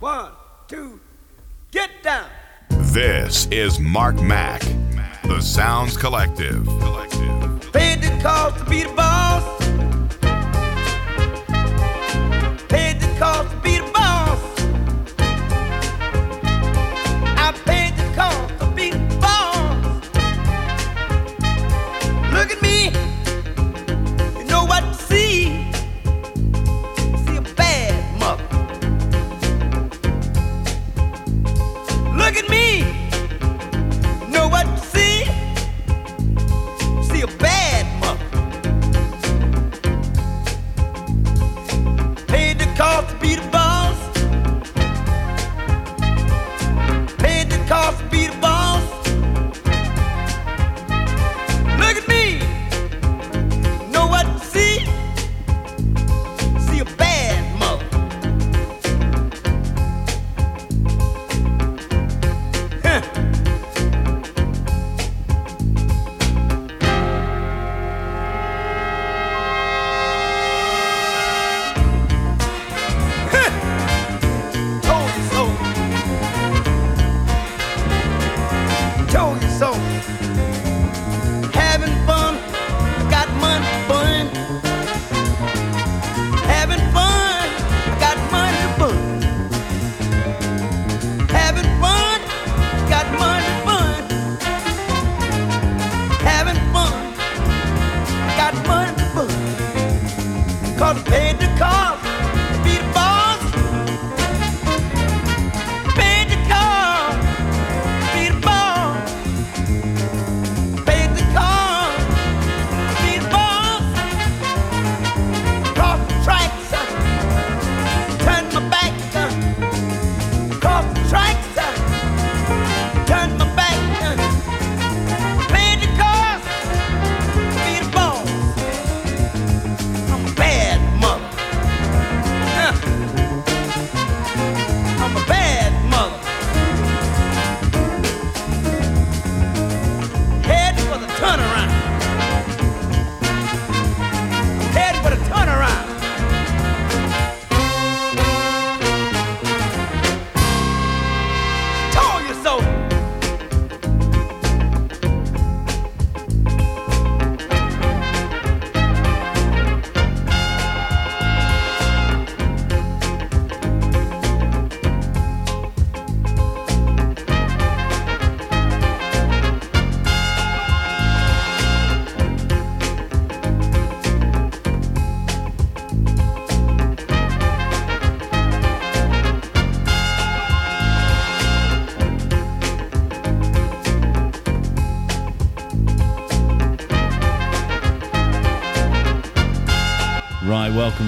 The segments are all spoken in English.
One, two, get down. This is Mark Mac, the Sounds Collective. Paid the cost to be the boss.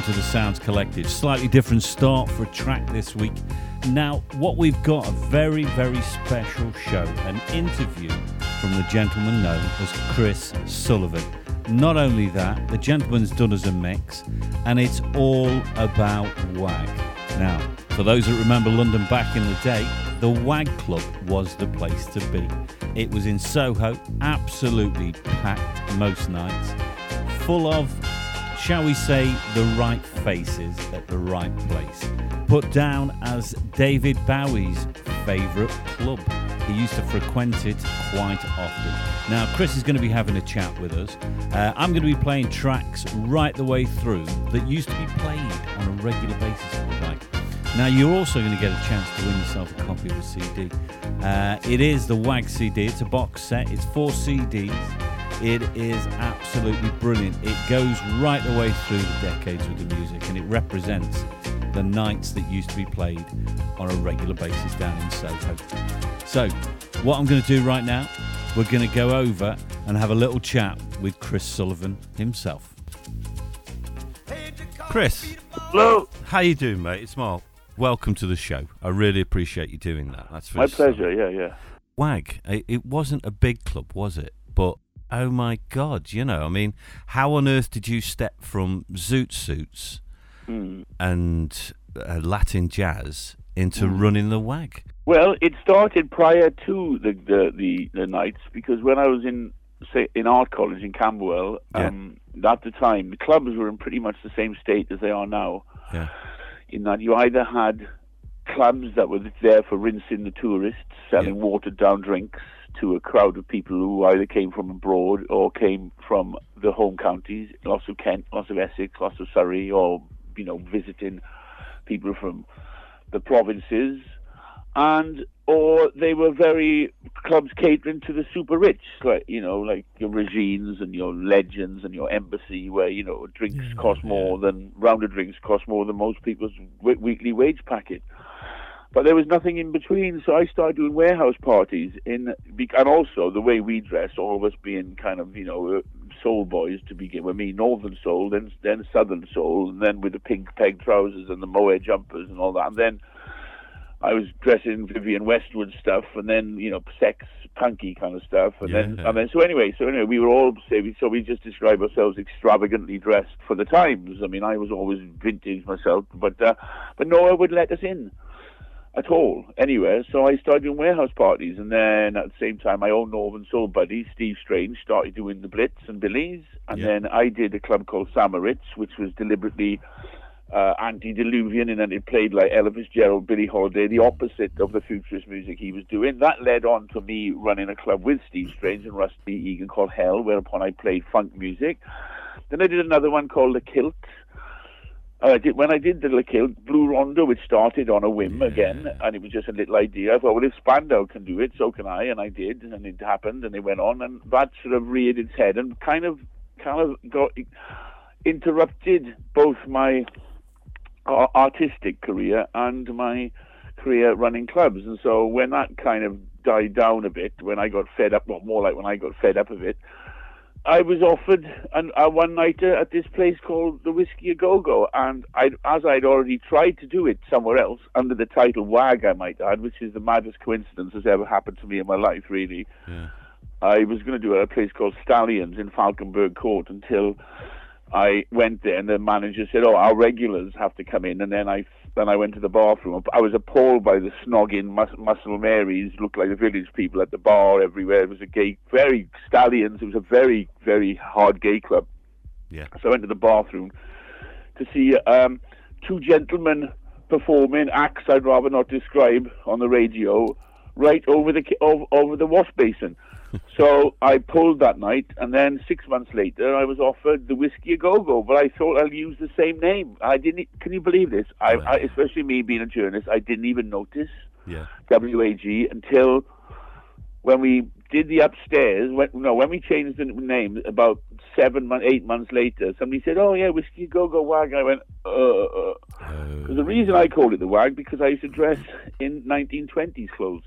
To the Sounds Collective. Slightly different start for a track this week. Now, what we've got a very, very special show an interview from the gentleman known as Chris Sullivan. Not only that, the gentleman's done us a mix, and it's all about WAG. Now, for those that remember London back in the day, the WAG Club was the place to be. It was in Soho, absolutely packed most nights, full of shall we say, the right faces at the right place. Put down as David Bowie's favourite club. He used to frequent it quite often. Now, Chris is going to be having a chat with us. Uh, I'm going to be playing tracks right the way through that used to be played on a regular basis at the bike. Now, you're also going to get a chance to win yourself a copy of a CD. Uh, it is the WAG CD, it's a box set, it's four CDs. It is absolutely brilliant. It goes right the way through the decades with the music and it represents the nights that used to be played on a regular basis down in Soho. So, what I'm going to do right now, we're going to go over and have a little chat with Chris Sullivan himself. Chris, Hello. how you doing, mate? It's Mark. Welcome to the show. I really appreciate you doing that. That's My pleasure. Yeah, yeah. WAG, it wasn't a big club, was it? Oh my God, you know, I mean, how on earth did you step from zoot suits Hmm. and uh, Latin jazz into running the WAG? Well, it started prior to the, the the the nights because when I was in say in art college in Camberwell, Yeah. um, at the time the clubs were in pretty much the same state as they are now. Yeah. In that you either had clubs that were there for rinsing the tourists, selling Yeah. watered down drinks to a crowd of people who either came from abroad or came from the home counties, lots of Kent, lots of Essex, lots of Surrey, or you know visiting people from the provinces, and or they were very clubs catering to the super rich, like you know, like your Regines and your Legends and your Embassy, where you know drinks mm, cost more than rounded drinks cost more than most people's weekly wage packet. But there was nothing in between, so I started doing warehouse parties in, and also the way we dress, all of us being kind of you know uh, soul boys to begin with, me northern soul, then then southern soul, and then with the pink peg trousers and the mohair jumpers and all that, and then I was dressing Vivienne Westwood stuff, and then you know sex punky kind of stuff, and then Yeah. and then so anyway, so anyway, we were all so we just describe ourselves extravagantly dressed for the times. I mean, I was always vintage myself, but uh, but Noah would let us in at all anywhere. So I started doing warehouse parties, and then at the same time, my own Northern Soul buddy Steve Strange started doing the Blitz and Billies, and Yeah. then I did a club called St Moritz, which was deliberately uh, antediluvian, and then it played like Ella Fitzgerald, Billie Holiday, the opposite of the futurist music he was doing. That led on to me running a club with Steve Strange and Rusty Egan called Hell, whereupon I played funk music. Then I did another one called The Kilt. Uh, I did, when I did the Le Kilt, Blue Rondo, which started on a whim again, and it was just a little idea. I thought, well, if Spandau can do it, so can I, and I did, and it happened, and it went on, and that sort of reared its head and kind of, kind of got interrupted both my uh, artistic career and my career running clubs. And so when that kind of died down a bit, when I got fed up, well, more like when I got fed up of it, I was offered an, a one nighter at this place called the Whiskey A Go Go, and I, as I'd already tried to do it somewhere else under the title WAG, I might add, which is the maddest coincidence that's ever happened to me in my life, really. Yeah. I was going to do it at a place called Stallions in Falconberg Court until I went there, and the manager said, "Oh, our regulars have to come in." And then I then I went to the bathroom. I was appalled by the snogging mus- muscle Marys, looked like the village people at the bar everywhere. It was a gay, very Stallions. It was a very very hard gay club. Yeah. So I went to the bathroom to see um, two gentlemen performing acts I'd rather not describe on the radio, right over the over, over the wash basin. so I pulled that night, and then six months later, I was offered the whiskey a go go. But I thought I'll use the same name. I didn't. Can you believe this? I, I especially me being a journalist, I didn't even notice Yeah. WAG until when we did the upstairs. When, no, when we changed the name about seven, months, eight months later, somebody said, "Oh yeah, whiskey go go wag." I went, "Uh." uh. Oh, The reason I called it the wag because I used to dress in 1920s clothes.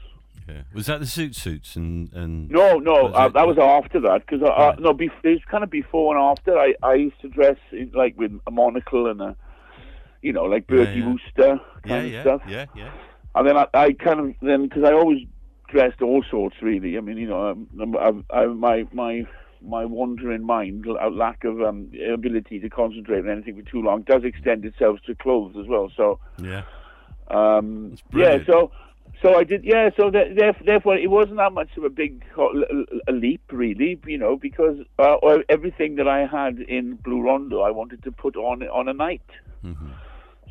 Yeah. Was that the suit suits and and No, no, Was uh, that was after that because uh, Right. no, bef- it was kind of before and after. I, I used to dress in, like with a monocle and a, you know, like Bertie yeah. Wooster kind yeah of yeah stuff. yeah yeah And then I, I kind of then because I always dressed all sorts really. I mean, you know, um, I, I, my my my wandering mind, a lack of um, ability to concentrate on anything for too long, does extend itself to clothes as well. So. yeah Um, yeah, so so I did. Yeah, so that, therefore it wasn't that much of a big a leap, really, you know, because uh, everything that I had in Blue Rondo, I wanted to put on on a night. Mhm.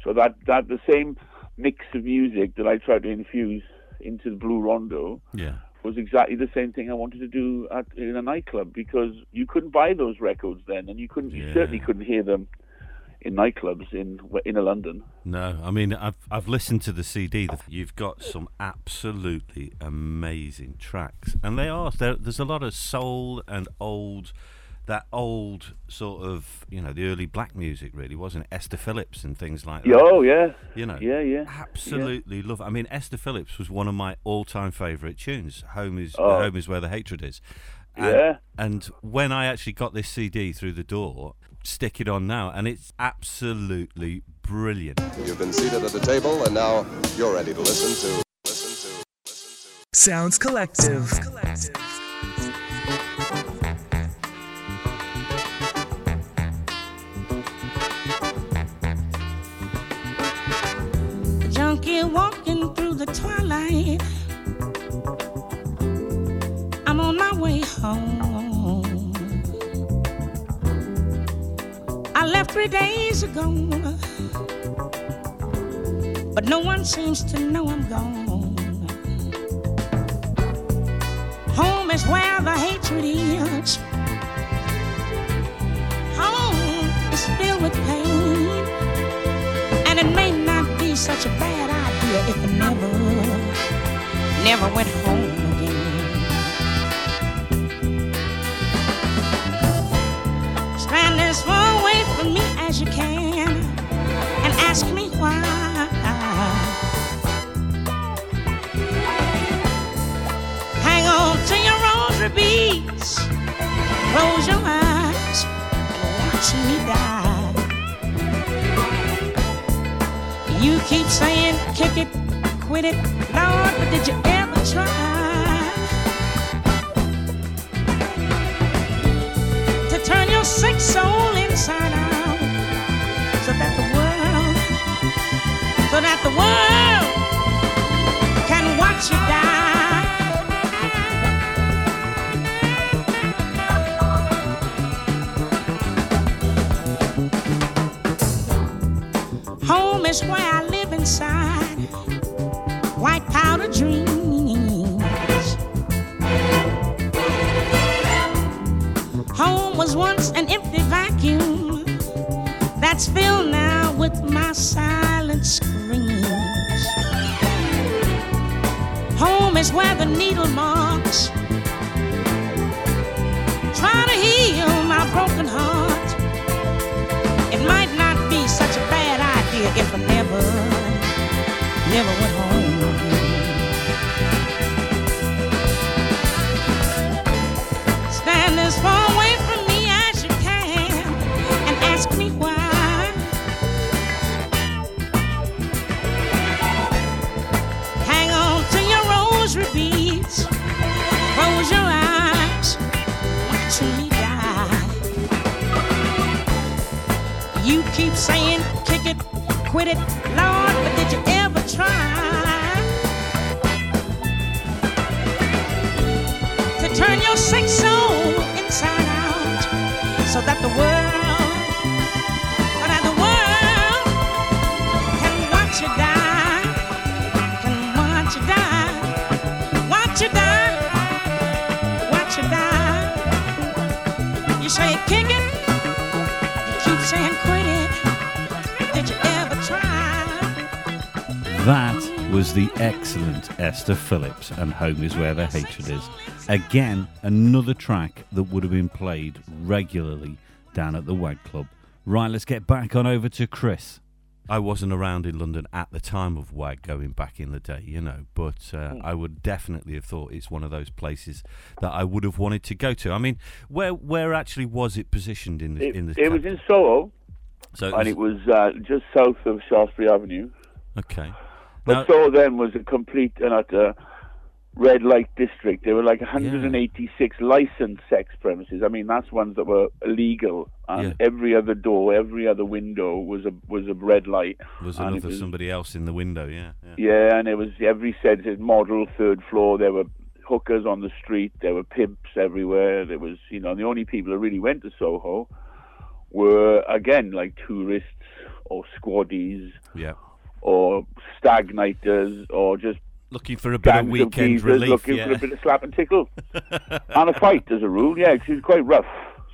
So that that the same mix of music that I tried to infuse into the Blue Rondo yeah was exactly the same thing I wanted to do at in a nightclub because you couldn't buy those records then, and you couldn't, you certainly couldn't hear them in nightclubs in in a London. No, I mean I've I've listened to the CD. You've got some absolutely amazing tracks, and they are there, there's a lot of soul and old, that old sort of you know the early black music really wasn't it? Esther Phillips and things like that. Oh yeah, You know, yeah, yeah. absolutely love. It. I mean, Esther Phillips was one of my all-time favourite tunes. Home is Oh. home is where the hatred is. And, Yeah. And when I actually got this CD through the door, stick it on now, and it's absolutely brilliant. You've been seated at a table, and now you're ready to listen to. Listen to. Listen to. Sounds Collective. junkie walking through the twilight. I'm on my way home. I left three days ago, but No one seems to know I'm gone. Home is where the hatred is. Home is filled with pain. And it may not be such a bad idea if I never, never went rosary beads, close your eyes, and watch me die. You keep saying, kick it, quit it, Lord, but did you ever try to turn your sick soul inside out so that the world, so that the world can watch you die? Is where I live inside. White powder dreams. Home was once an empty vacuum that's filled now with my silent screams. Home is where the needle marks try to heal my broken heart. If I never, never went home. Stand as far quit it, Lord, but did you ever try to turn your sick soul inside out so that the world, so that the world can watch you die, can watch you die, watch you die, watch you die. You. Was the excellent Esther Phillips, and Home is Where the Hatred Is. Again, another track that would have been played regularly down at the Wag Club. Right, let's get back on over to Chris. I wasn't around in London at the time of WAG going back in the day, you know, but uh, I would definitely have thought it's one of those places that I would have wanted to go to. I mean, where where actually was it positioned in the It, in the it was in Soho, so and it was uh, just south of Shaftesbury Avenue. okay. But Now- Soho then was a complete uh, and utter uh, red light district. There were like 186 licensed sex premises. I mean, that's ones that were illegal, and Yeah. every other door, every other window was a was a red light. was and another was- somebody else in the window, yeah. yeah. Yeah, and it was every it model third floor. There were hookers on the street. There were pimps everywhere. There was, you know, the only people who really went to Soho were again like tourists or squaddies Yeah. Or stag nighters or just Looking for a bit of of weekend geezers relief, looking yeah. for a bit of slap and tickle and a fight as a rule. Yeah, 'cause it was quite rough.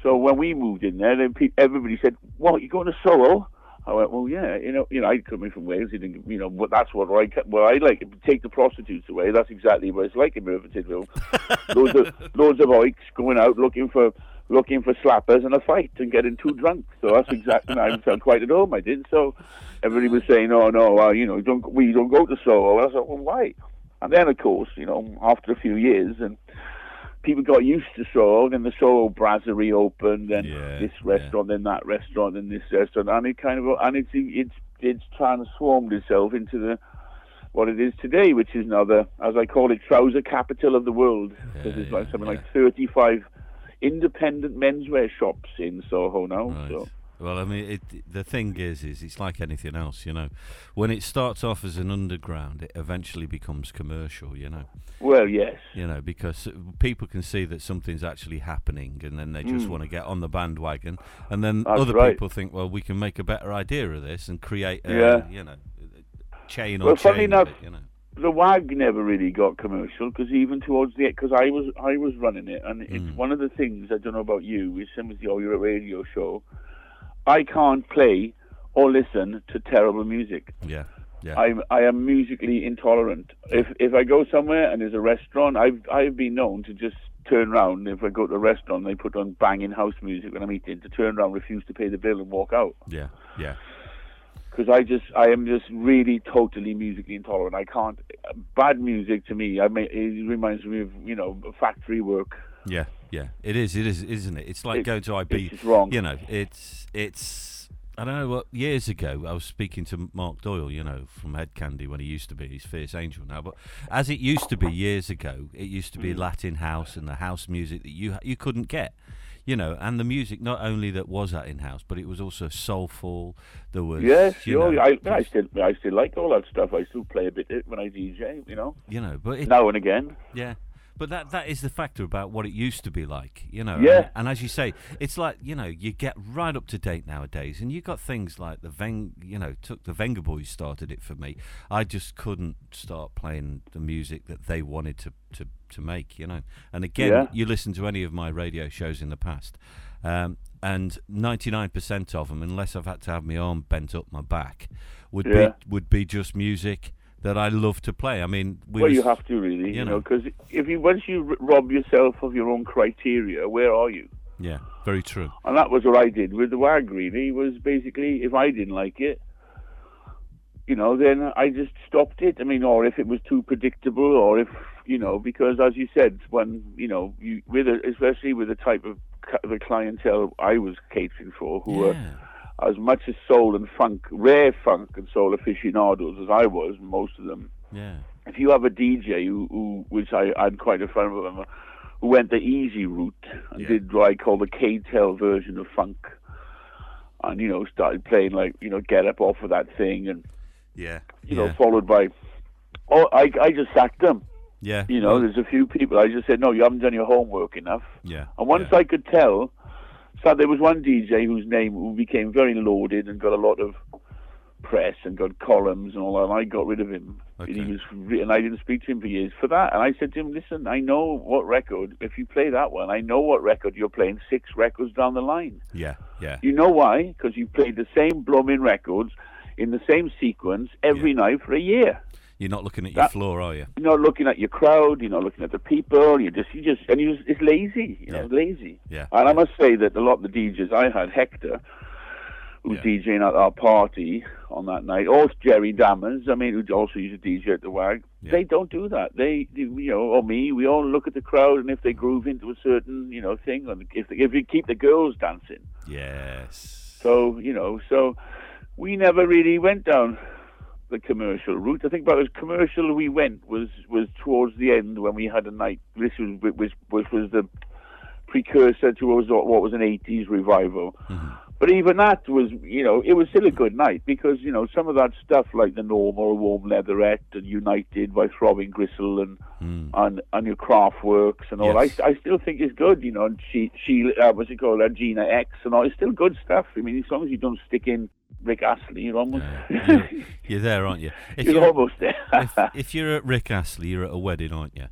So when we moved in there, then pe- everybody said, "What? You going to Soho?" I went, "Well, yeah. You know, you know, I coming from Wales. You, didn't, you know, what that's what I what I like. Take the prostitutes away. That's exactly what it's like in Merthyr loads of loads of oiks going out looking for looking for slappers and a fight and getting too drunk. So that's exactly. and I felt quite at home. I did. So everybody was saying, "Oh no, well, you know, don't we don't go to Soho." I thought, "Well, why?" And then, of course, you know, after a few years and people got used to Soho, then the Soho Brasserie opened, and Yeah, this restaurant, then that restaurant, and this restaurant, and it kind of and it's it's it's transformed itself into the what it is today, which is now the as I call it, trouser capital of the world, because Yeah, it's like something yeah. like thirty-five independent menswear shops in Soho now. Right. So Well, I mean, it, the thing is, is it's like anything else, you know. When it starts off as an underground, it eventually becomes commercial, you know. well, yes, You know, because people can see that something's actually happening, and then they just hmm. want to get on the bandwagon, and then. That's other right. people think, well, we can make a better idea of this and create, a, Yeah. you know. chain Well, on funny chain. enough- it, you know. The WAG never really got commercial because even towards the because I was I was running it and Mm. it's one of the things I don't know about you is same as the oh you're a radio show. I can't play or listen to terrible music. Yeah, yeah, I'm I am musically intolerant. If if I go somewhere and there's a restaurant, I've I've been known to just turn around if I go to a restaurant they put on banging house music when I'm eating to turn around, refuse to pay the bill and walk out yeah, yeah. Because I just I am just really totally musically intolerant. I can't bad music to me. I mean, it reminds me of you know factory work. Yeah, yeah, it is. It is, isn't it? It's like It- going to IB. it's wrong. You know, it's it's. I don't know what years ago I was speaking to Mark Doyle, you know, from Hed Kandi when he used to be. He's Fierce Angel now, but as it used to be years ago, it used to be Mm. Latin house and the house music that you you couldn't get. You know, and the music not only that was at in house, but it was also soulful. There was Yes, you know, I, I still I still like all that stuff. I still play a bit it when I DJ. You know, you know, but it, now and again. Yeah. But that that is the factor about what it used to be like, you know. Yeah. And, and as you say, it's like you know you get right up to date nowadays, and you got things like the Veng, you know, took the Venga Boys started it for me. I just couldn't start playing the music that they wanted to to, to make, you know. And again, Yeah. you listen to any of my radio shows in the past, um, and ninety nine percent of them, unless I've had to have my arm bent up my back, would Yeah. be would be just music that I love to play. I mean, we well, you have to really, you know. because if you once you rob yourself of your own criteria, where are you? Yeah, very true. And that was what I did with the WAG. Really, was basically if I didn't like it, you know, then I just stopped it. I mean, or if it was too predictable, or if you know, because as you said, when you know, you with a, especially with the type of the clientele I was catering for, who were Yeah. As much as soul and funk, rare funk and soul aficionados as I was, most of them. Yeah. If you have a DJ who, who which I had quite a friend of who went the easy route and Yeah. did what I call the K-Tel version of funk, and you know started playing like you know Get Up off of that thing, and Yeah. you yeah. know followed by, oh I I just sacked them. yeah. You know, well, there's a few people I just said no, you haven't done your homework enough. yeah. And once yeah. I could tell, so there was one DJ whose name who became very lauded and got a lot of press and got columns and all that. And I got rid of him. And he was, and I didn't speak to him for years for that. And I said to him, "Listen, I know what record. If you play that one, I know what record you're playing six records down the line. Yeah. Yeah. You know why? Because you played the same blooming records in the same sequence every night for a year." You're not looking at your That- floor, are you? You're not looking at your crowd. You're not looking at the people. You just, you just, and you, it's lazy. You know, Yeah. it's lazy. Yeah. And I must say that a lot of the DJs I had, Hector, who was Yeah. DJing at our party on that night, or Jerry Dammers, I mean, who also used to DJ at the WAG, Yeah. they don't do that. They, you know, or me, we all look at the crowd, and if they groove into a certain, you know, thing, and if, they, if you keep the girls dancing. Yes. So, you know, so we never really went down the commercial route. I think about as commercial we went was was towards the end when we had a night. This was which, which was the precursor to what was what was an '80s revival. But even that was, you know, it was still a good night because you know some of that stuff like the normal warm leatherette and United by Throbbing Gristle and and and your Kraftwerks and all. Yes. I, I still think it's good, you know. And she she uh, what's it called, uh, Gina X and all. It's still good stuff. I mean, as long as you don't stick in Rick Astley, you're almost you're, you're there, aren't you? If you're you're, almost there. if, if you're at Rick Astley, you're at a wedding, aren't you?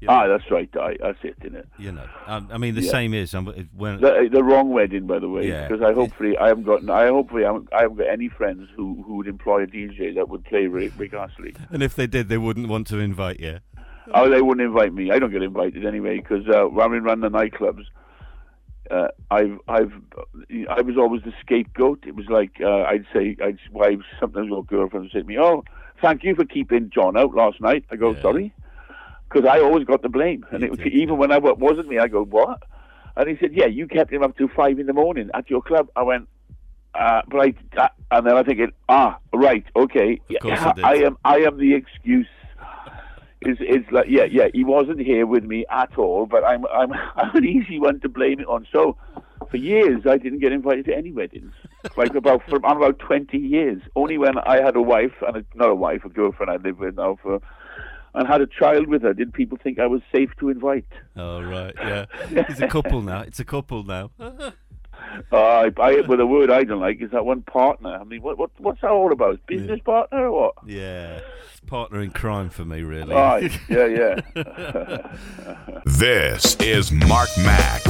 You ah, that's right. I, that's it, isn't it? you know. Um, I mean, the Yeah. same is um, when The, the wrong wedding, by the way, Yeah. because I hopefully I haven't got I hopefully I haven't, I haven't got any friends who who would employ a DJ that would play Rick, Rick Astley. and if they did, they wouldn't want to invite you. Oh, they wouldn't invite me. I don't get invited anyway because uh, when we run the nightclubs, uh, I've I've I was always the scapegoat. It was like uh, I'd say I'd wives sometimes or girlfriends would say to me, "Oh, thank you for keeping John out last night." I go, Yeah. "Sorry," because I always got the blame, and You it was, did, even when I wasn't me, I go, "What?" And he said, "Yeah, you kept him up till five in the morning at your club." I went. Uh, but I, uh, and then I think, ah, right, okay, yeah, I. I am, I am the excuse it's, it's like yeah yeah he wasn't here with me at all but I'm I'm I'm an easy one to blame it on so for years I didn't get invited to any weddings like about for I'm about 20 years only when I had a wife and a, not a wife a girlfriend I live with now for and had a child with her did people think I was safe to invite Oh right, yeah. It's a couple now. It's a couple now. Uh, I, I, well, the word I don't like is that one partner. I mean, what, what what's that all about? Business partner or what? Yeah, partner in crime for me, really. Aye, yeah, yeah. This is Mark Mac.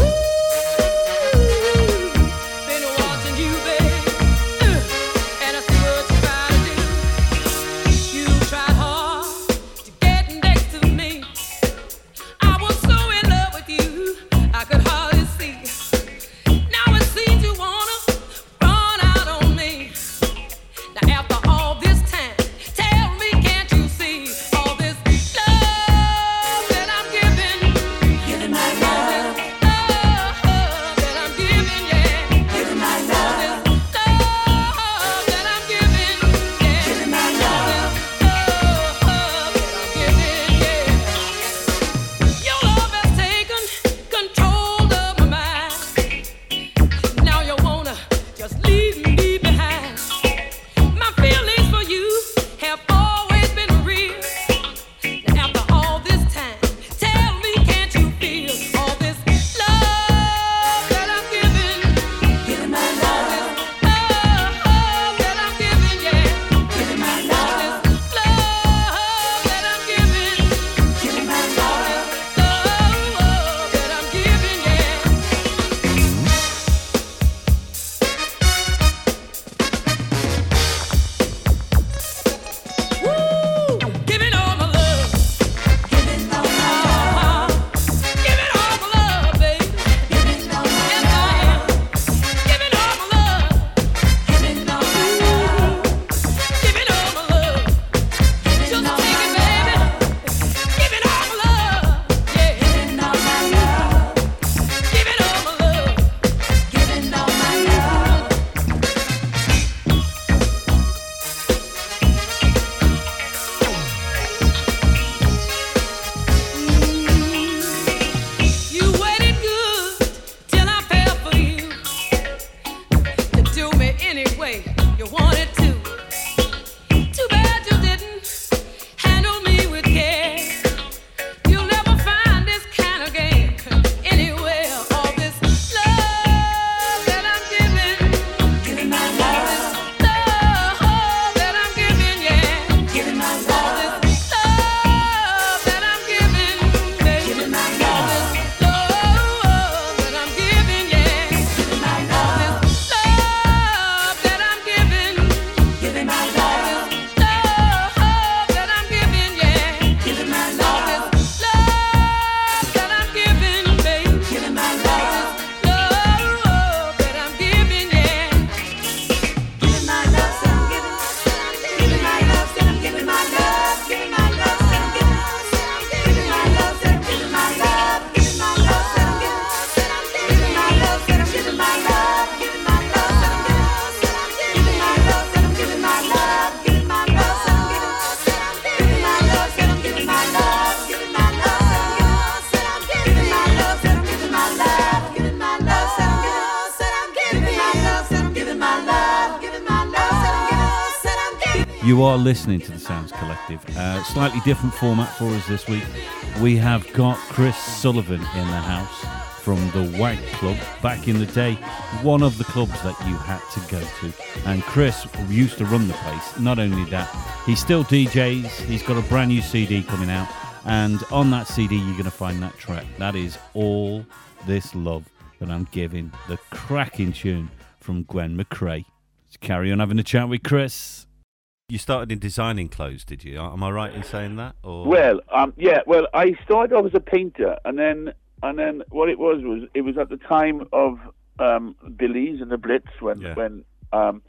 Listening to the Sounds Collective. Uh, slightly different format for us this week. We have got Chris Sullivan in the house from the Wag Club back in the day, one of the clubs that you had to go to. And Chris used to run the place. Not only that, he still DJs. He's got a brand new CD coming out, and on that CD you're going to find that track. That is all this love that I'm giving. The cracking tune from Gwen McCrae. Let's carry on having a chat with Chris. You started in designing clothes, did you? Am I right in saying that? Or Well, um, yeah. Well, I started off as a painter, and then and then what it was was it was at the time of um, Billy's and the Blitz when Yeah. when um,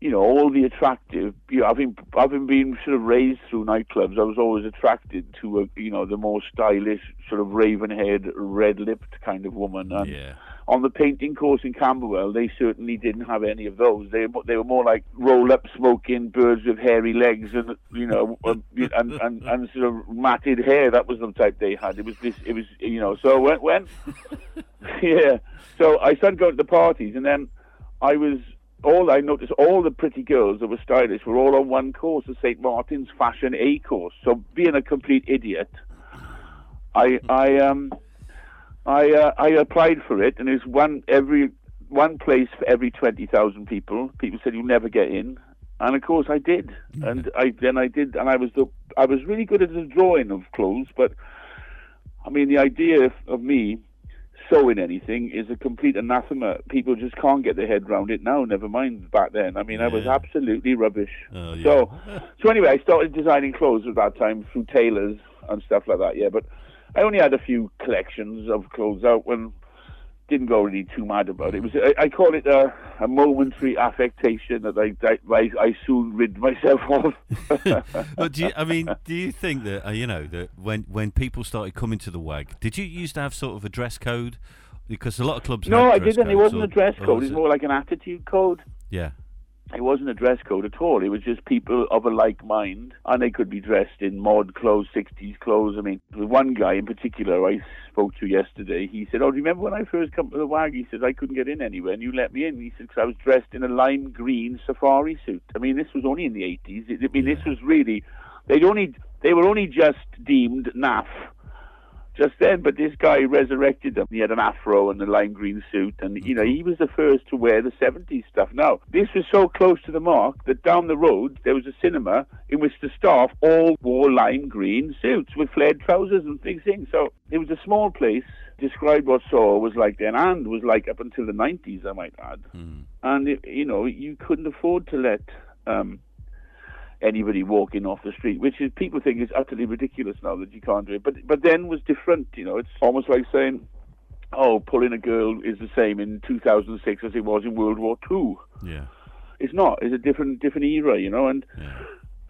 you know all the attractive. You know, having having been sort of raised through nightclubs, I was always attracted to a, you know the more stylish, sort of raven-haired, red-lipped kind of woman. And yeah, on the painting course in Camberwell, they certainly didn't have any of those. They they were more like roll-up smoking birds with hairy legs and you know um, and, and, and and sort of matted hair. That was the type they had. It was this. It was you know. So when when yeah. So I started going to the parties, and then I was all I noticed all the pretty girls that were stylish were all on one course, the St Martin's Fashion A course. So being a complete idiot, I I um I uh, I applied for it, and it was one every one place for every twenty thousand people. People said you never get in, and of course I did. And I then I did, and I was the I was really good at the drawing of clothes, but I mean the idea of, of me sewing anything is a complete anathema. People just can't get their head around it now. Never mind back then. I mean, I was absolutely rubbish. Oh, yeah. So, so anyway, I started designing clothes at that time through tailors and stuff like that. Yeah, but I only had a few collections of clothes out when didn't go really too mad about it. It was I, I call it a, a momentary affectation that I, I I soon rid myself of. But do you, I mean, do you think that uh, you know that when when people started coming to the WAG, did you used to have sort of a dress code? Because a lot of clubs. no, I didn't. It wasn't or- a dress code. was It's more like an attitude code. Yeah, It wasn't a dress code at all. It was just people of a like mind, and they could be dressed in mod clothes, 60s clothes. I mean, the one guy in particular I spoke to yesterday, he said, "Oh, do you remember when I first come to the WAG?" He said, "I couldn't get in anywhere, and you let me in." He said, "Because I was dressed in a lime green safari suit." I mean, this was only in the 80s. I mean, this was really they'd only they were only just deemed naff just then, but this guy resurrected them. He had an afro and a lime green suit, and you know he was the first to wear the '70s stuff. Now this was so close to the mark that down the road there was a cinema in which the staff all wore lime green suits with flared trousers and things. So it was a small place. Described what Soho was like then, and was like up until the '90s, I might add. And it, you know you couldn't afford to let. Um, anybody walking off the street, which is people think is utterly ridiculous now that you can't do it. But but then was different. You know, it's almost like saying, "Oh, pulling a girl is the same in 2006 as it was in World War Two." yeah, It's not. It's a different different era. You know, and yeah.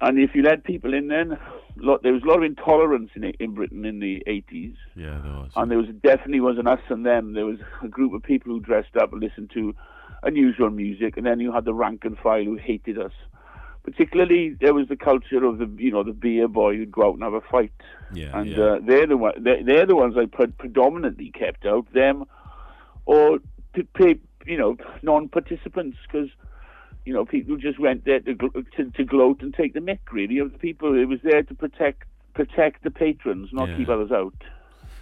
and if you let people in, then lot, there was a lot of intolerance in in Britain in the 80s. Yeah, there was. And there was definitely was an us and them. There was a group of people who dressed up and listened to unusual music, and then you had the rank and file who hated us. Particularly, there was the culture of the you know the beer boy who'd go out and have a fight, yeah, and yeah. uh, they're the one, they're, they're the ones I pre- predominantly kept out them, or p- p- you know non-participants because you know people just went there to, to to gloat and take the mick really of the people. It was there to protect protect the patrons, not Yeah. keep others out.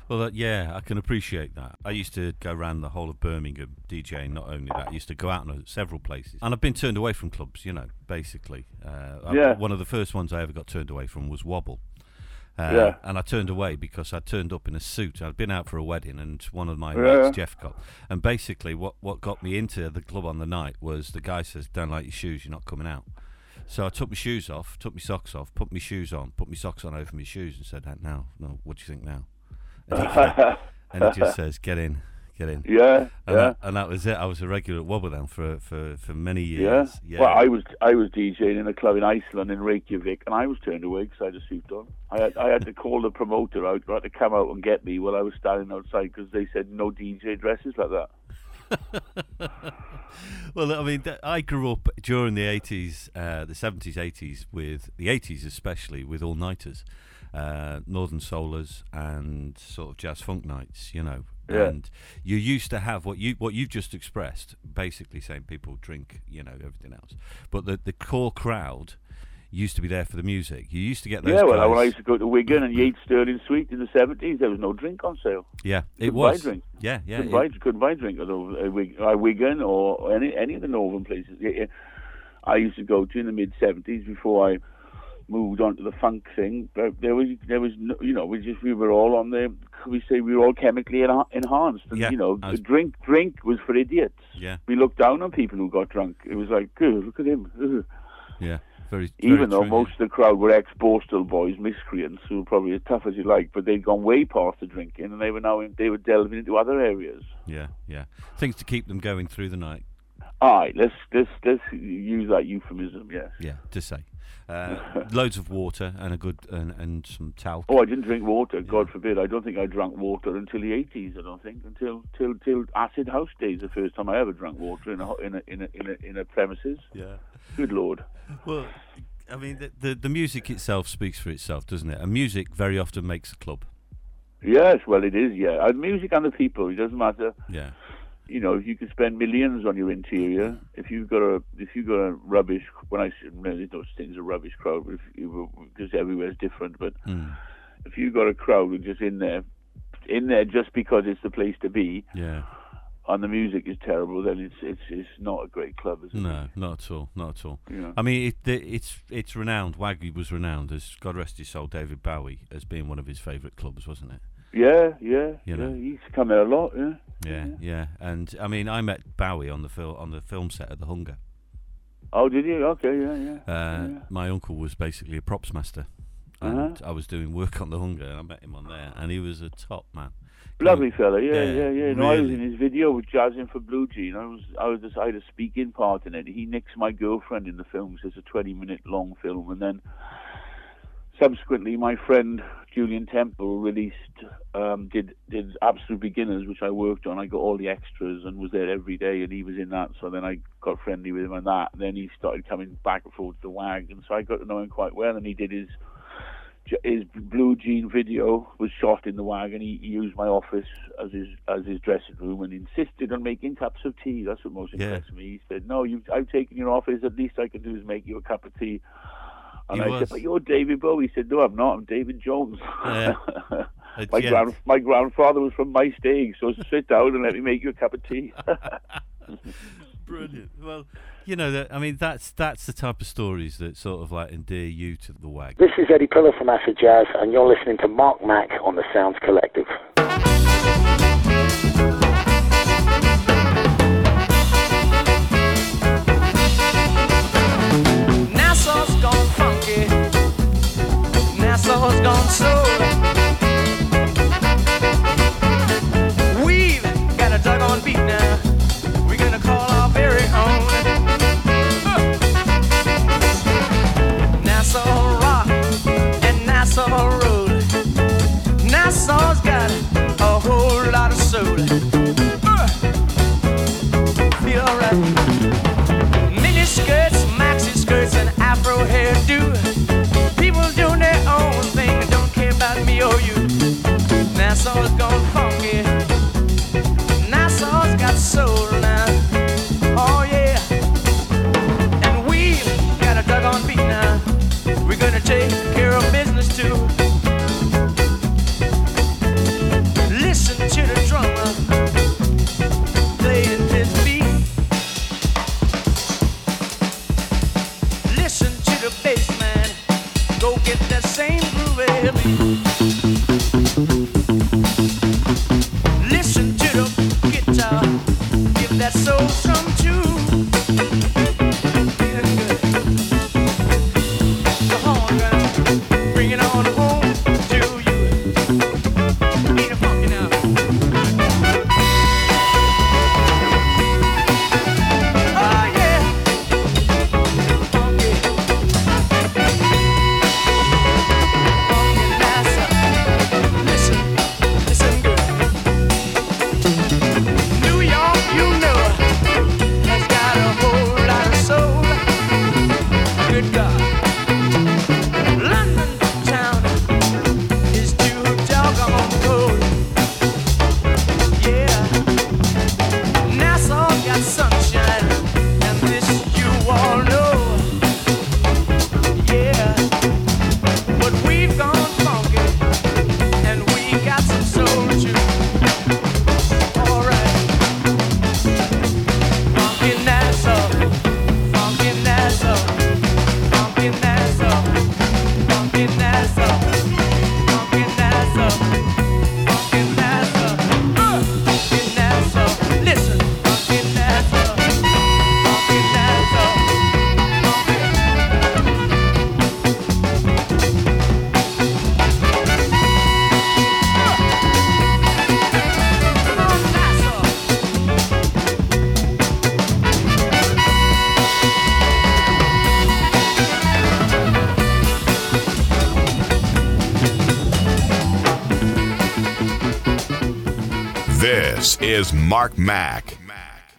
Well, that, yeah, I can appreciate that. I used to go around the whole of Birmingham DJing. Not only that, I used to go out in several places, and I've been turned away from clubs. You know, basically. Uh, I- Yeah. one of the first ones I ever got turned away from was Wobble. Uh, Yeah. And I turned away because I turned up in a suit. I'd been out for a wedding, and one of my Yeah. mates, Jeff, got. And basically, what what got me into the club on the night was the guy says, "Don't like your shoes. You're not coming out." So I took my shoes off, took my socks off, put my shoes on, put my socks on over my shoes, and said, "Uh, "Now, no, what do you think now?" And he, and he just says, "Get in, get in." Yeah, And, yeah. that, and that was it. I was a regular at Wobbledown for for for many years. Yeah. Well, I was I was DJing in a club in Iceland in Reykjavik, and I was turned away because I had a suit on. I had I had to call the promoter out, I had to come out and get me while I was standing outside because they said no DJ dresses like that. well, I mean, I grew up during the eighties, uh, the seventies, eighties, with the eighties especially with all nighters, uh, Northern Solars, and sort of jazz funk nights. You know, Yeah. and you used to have what you what you've just expressed, basically saying people drink, you know, everything else, but the the core crowd used to be there for the music. You used to get those yeah, well, guys. when I used to go to Wigan and Yates Sterling Suite in the seventies, there was no drink on sale. yeah, it couldn't buy was. drink. Yeah, yeah. couldn't, it- buy, couldn't buy drink at uh, uh, Wigan or any any of the northern places. I used to go to in the mid seventies before I moved on to the funk thing. But there was there was no, you know we just we were all on the we say we were all chemically enha- enhanced. And, Yeah, you know, was- drink drink was for idiots. yeah, We looked down on people who got drunk. It was like, look at him. ugh." yeah. Very. Even though true, yeah. most of the crowd were ex-Borstal boys, miscreants, who were probably as tough as you like, but they'd gone way past the drinking, and they were now in, they were delving into other areas. Yeah, yeah. Things to keep them going through the night. All right, let's let's let's use that euphemism. Yes. Yeah, to say. Uh, loads of water and a good and, and some talc. Oh, I didn't drink water. God forbid. I don't think I drank water until the eighties. I don't think until till till acid house days. The first time I ever drank water in a in a in a in a, in a premises. Yeah. Good lord. Well, I mean, the, the the music itself speaks for itself, doesn't it? And music very often makes a club. Yes, well, it is. Yeah, and music and the people. It doesn't matter. Yeah. You know, if you could spend millions on your interior, if you've got a if you've got a rubbish. When I say there's no such thing as a rubbish crowd, but if you, because everywhere's different. But Mm. if you've got a crowd who's just in there, in there just because it's the place to be, Yeah. and the music is terrible, then it's it's it's not a great club, is it? No, not at all. Not at all. Know. I mean, it, the- it's it's renowned. Waggy was renowned as God rest his soul, David Bowie, as being one of his favourite clubs, wasn't it? Yeah, yeah, You yeah. know. He's come there a lot. Yeah. Yeah, yeah. And I mean, I met Bowie on the film on the film set of The Hunger. Oh, did you? Okay, yeah, yeah. Uh, yeah. My uncle was basically a props master, and I was doing work on The Hunger, and I met him on there, and he was a top man. Lovely fella, yeah, Yeah, yeah, yeah. No, I was in his video with Jazzing for Blue Jean. I was, I was, just, I had a speaking part in it. He nicks my girlfriend in the film. 'cause It's a twenty-minute long film, and then subsequently, my friend Julien Temple released, um, did did Absolute Beginners, which I worked on. I got all the extras and was there every day, and he was in that. So then I got friendly with him on that. And then he started coming back and forth to the WAG, and so I got to know him quite well. And he did his his blue jean video was shot in the wagon. He, he used my office as his as his dressing room and insisted on making cups of tea. That's what most Yeah. impressed me. He said, "No, you, I've taken your office. At least I can do is make you a cup of tea." And He I was. said, "But you're David Bowie." He said, "No, I'm not. I'm David Jones." Yeah. My yeah. grand my grandfather was from my stage, so sit down and let me make you a cup of tea. Brilliant. Well, you know, that, I mean, that's that's the type of stories that sort of like endear you to the WAG. This is Eddie Piller from Acid Jazz, and you're listening to Mark Mac on the Sounds Collective. Mini skirts, maxi skirts, and afro hairdo. Nassau's gone funky. Nassau's got soul now. Is Mark Mac.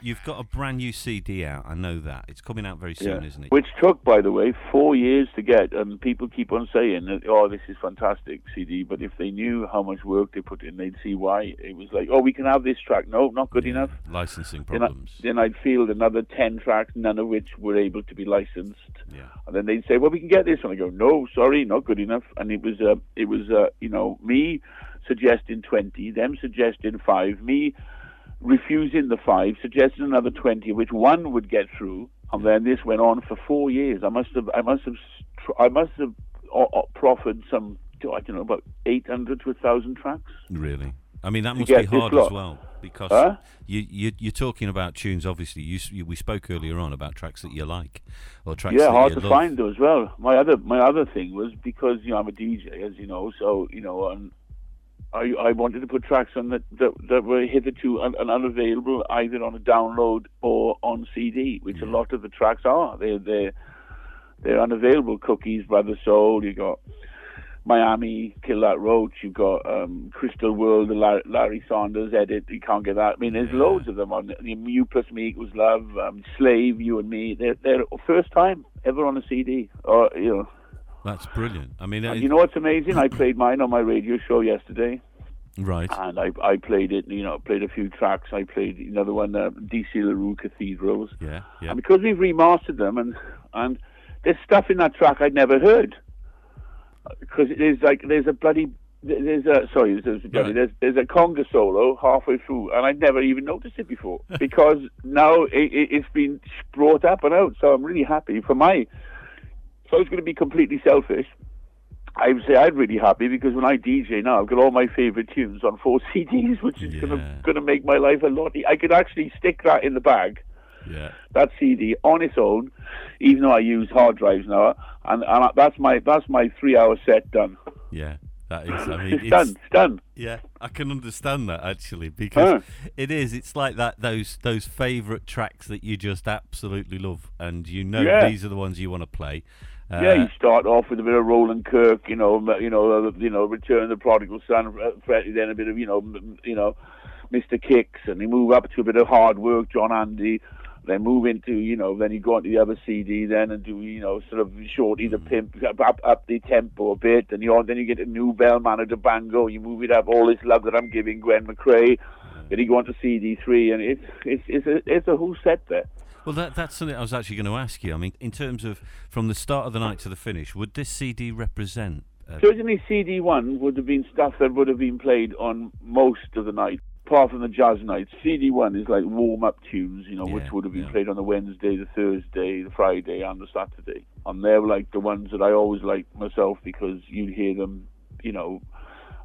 You've got a brand new CD out. I know that. It's coming out very soon, Yeah. isn't it? Which took, by the way, four years to get. And people keep on saying, that, "Oh, this is fantastic CD," but if they knew how much work they put in, they'd see why. It was like, "Oh, we can have this track." No, not good enough. Licensing Then, I, problems. then I'd field another ten tracks, none of which were able to be licensed. Yeah. And then they'd say, "Well, we can get this," and I go, "No, sorry, not good enough." And it was, uh, it was, uh, you know, me suggesting twenty, them suggesting five, me refusing the five, suggesting another twenty, which one would get through, and then this went on for four years. I must have, I must have, I must have uh, uh, proffered some, I don't know, about eight hundred to a thousand tracks. Really? I mean, that must be hard as well because Huh? you, you you're talking about tunes. Obviously, you, you we spoke earlier on about tracks that you like or tracks yeah, hard to love. find though as well. My other my other thing was because you know I'm a DJ, as you know, so you know, and I I wanted to put tracks on that that, that were hitherto un, un, unavailable either on a download or on CD, which a lot of the tracks are. They're, they're, they're unavailable. Cookies, Brother Soul, you got. Miami, Kill That Roach. You've got um, Crystal World, the Larry, Larry Saunders edit. You can't get that. I mean, there's loads of them on. You plus me equals love. Um, Slave, you and me. They're, they're first time ever on a CD. Or you know, That's brilliant. I mean, and it- you know what's amazing? I played mine on my radio show yesterday, right? and I I played it. You know, played a few tracks. I played another one, uh, DC LaRue Cathedrals. Yeah, yeah. And because we've remastered them, and and there's stuff in that track I'd never heard. Because there's like there's a bloody there's a sorry there's, Right. there's there's a conga solo halfway through, and I'd never even noticed it before because now it, it, it's been brought up and out. So I'm really happy for my. So I was going to be completely selfish. I would say I'm really happy because when I DJ now, I've got all my favorite tunes on four CDs, which is Yeah. gonna gonna make my life a lot. e- I could actually stick that in the bag Yeah. that CD on its own, even though I use hard drives now, and, and that's my that's my three hour set done. Yeah. That is. I mean, It's, it's, done. It's done. Yeah, I can understand that actually because Huh. it is. It's like that those those favourite tracks that you just absolutely love, and you know Yeah. these are the ones you want to play. Uh, yeah, you start off with a bit of Roland Kirk, you know, you know, uh, you know, Return of the Prodigal Son, uh, then a bit of you know, you know, Mr. Kicks, and you move up to a bit of hard work, John Handy. Then move into, you know, then you go on to the other CD, then and do, you know, sort of shorty the pimp, up, up, the tempo a bit, and you then you get a new Bellman of Bango, you move it up, all this love that I'm giving Gwen McRae. Then you go on to CD three, and it's it's it's a it's a whole set there. Well, that, that's something I was actually going to ask you. I mean, in terms of from the start of the night to the finish, would this CD represent? Uh, Certainly, CD one would have been stuff that would have been played on most of the night, apart from the jazz nights. CD one is like warm up tunes, you know, Yeah, which would have been yeah. played on the Wednesday, the Thursday, the Friday, and the Saturday. And they're like the ones that I always liked myself because you'd hear them, you know,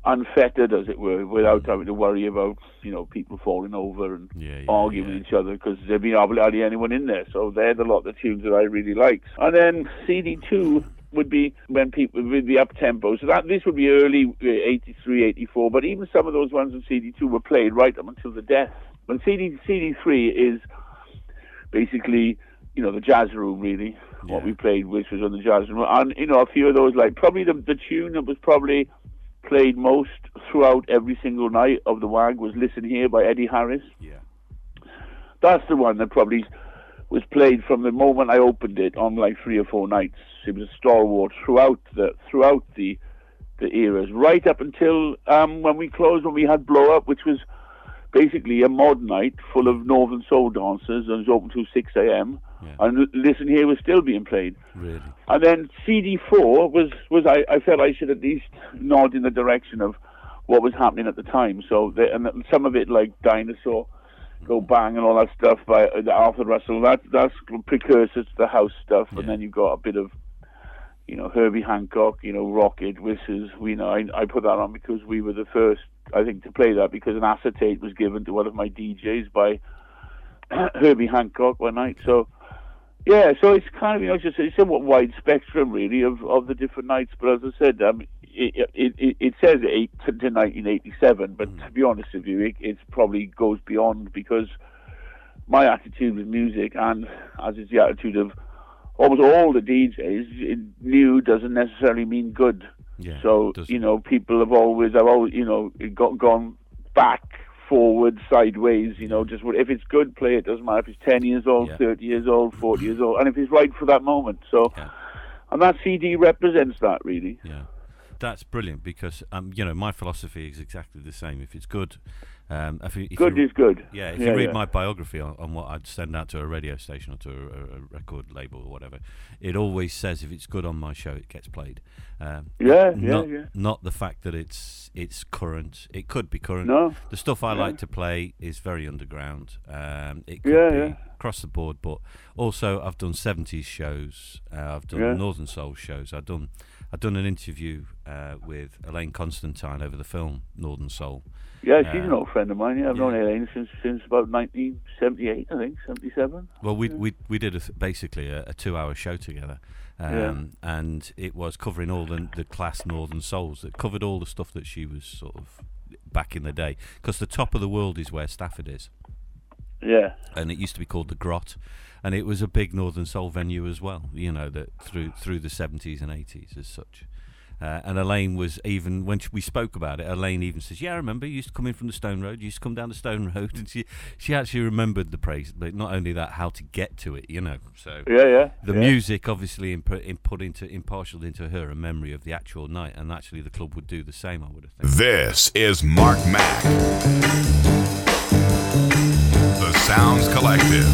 unfettered, as it were, without having to worry about, you know, people falling over and Yeah, yeah, arguing yeah. with each other because there'd be hardly anyone in there. So they're the lot of tunes that I really like. And then CD two would be when people with the up tempo. So that this would be early uh, 83, 84. But even some of those ones on CD two were played right up until the death. When CD CD three is basically you know the jazz room really what we played which was on the jazz room and you know a few of those like probably the, the tune that was probably played most throughout every single night of the wag was listen here by eddie harris yeah. that's the one that probably was played from the moment I opened it on like three or four nights. It was a stalwart throughout the throughout the the eras, right up until um, when we closed when we had Blow Up, which was basically a mod night full of Northern Soul dancers and it was open till six a.m. Yeah. And Listen Here was still being played. Really. And then CD4 was was I, I felt I should at least nod in the direction of what was happening at the time. So the, and some of it like Dinosaur, Go Bang, and all that stuff by uh, Arthur Russell. That that's precursors to the house stuff. Yeah. And then you've got a bit of you know Herbie Hancock, you know Rockit, Whistles. We know I, I put that on because we were the first I think to play that because an acetate was given to one of my DJs by Herbie Hancock one night. So. Yeah, so it's kind of you know just a somewhat wide spectrum really of, of the different nights. But as I said, um, it, it, it, it says eight to, to 1987, but to be honest with you, it it's probably goes beyond because my attitude with music, and as is the attitude of almost all the DJs, it, new doesn't necessarily mean good. Yeah. So you know, people have always, have always, you know, got gone back, forward, sideways. You know, just what- if it's good, play it. Doesn't matter if it's ten years old, Yeah. thirty years old, forty years old, and if it's right for that moment. So, Yeah. and that CD represents that really. Yeah. That's brilliant because um, you know my philosophy is exactly the same. If it's good, um, if you, if Good you, is good. Yeah, if Yeah, you read yeah. my biography on, on what I'd send out to a radio station or to a, a record label or whatever, it always says if it's good on my show, it gets played. Um, Yeah, yeah, not, yeah. Not the fact that it's it's current. It could be current. No, The stuff I yeah. like to play is very underground. Um, it could Yeah, be yeah. across the board, but also I've done seventies shows. Uh, I've done. Northern Soul shows. I've done I've done an interview uh, with Elaine Constantine over the film Northern Soul. Yeah, she's Uh, an old friend of mine. Yeah, I've known. Elaine since since about 1978, I think, 77. Well, we we we did a basically a, a two-hour show together, um, Yeah. and it was covering all the the class Northern Souls. That covered all the stuff that she was sort of back in the day. Because the top of the world is where Stafford is, Yeah, and it used to be called the Grot, and it was a big Northern Soul venue as well. You know that through through the seventies and eighties as such. Uh, and Elaine was even when sh- we spoke about it. Elaine even says, "Yeah, I remember. You used to come in from the Stone Road. You used to come down the Stone Road." And she she actually remembered the praise, but not only that, how to get to it. You know, so yeah, yeah. the yeah. music obviously input, input into impartial into her a memory of the actual night, and actually the club would do the same. I would have think. This is Mark Mac. The Sounds Collective.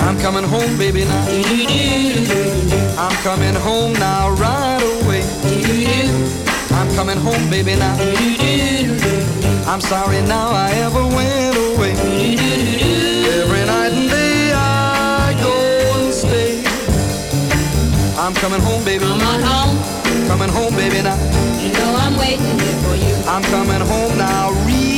I'm coming home, baby, now. I'm coming home now, right away. I'm coming home, baby, now. I'm sorry now I ever went away. Every night and day I go and stay. I'm coming home, baby. Come on home, Coming home, baby, now. you know I'm waiting here for you. I'm coming home now, real soon. You've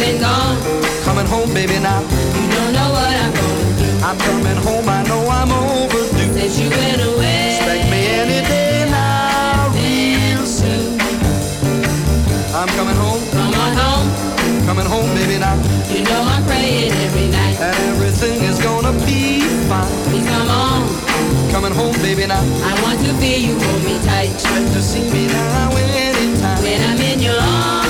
been gone, Coming home, baby, now. you don't know what I'm gonna do. I'm coming home, I know I'm overdue. Since you went away, Expect me any day now, real soon. I'm coming home, come on home, coming home, baby, now. you know I'm praying every night. And everything is gonna be fine. Please come on, Coming home, baby, now. I want to feel you hold me tight. Expect to see me now anytime. When I'm in your arms,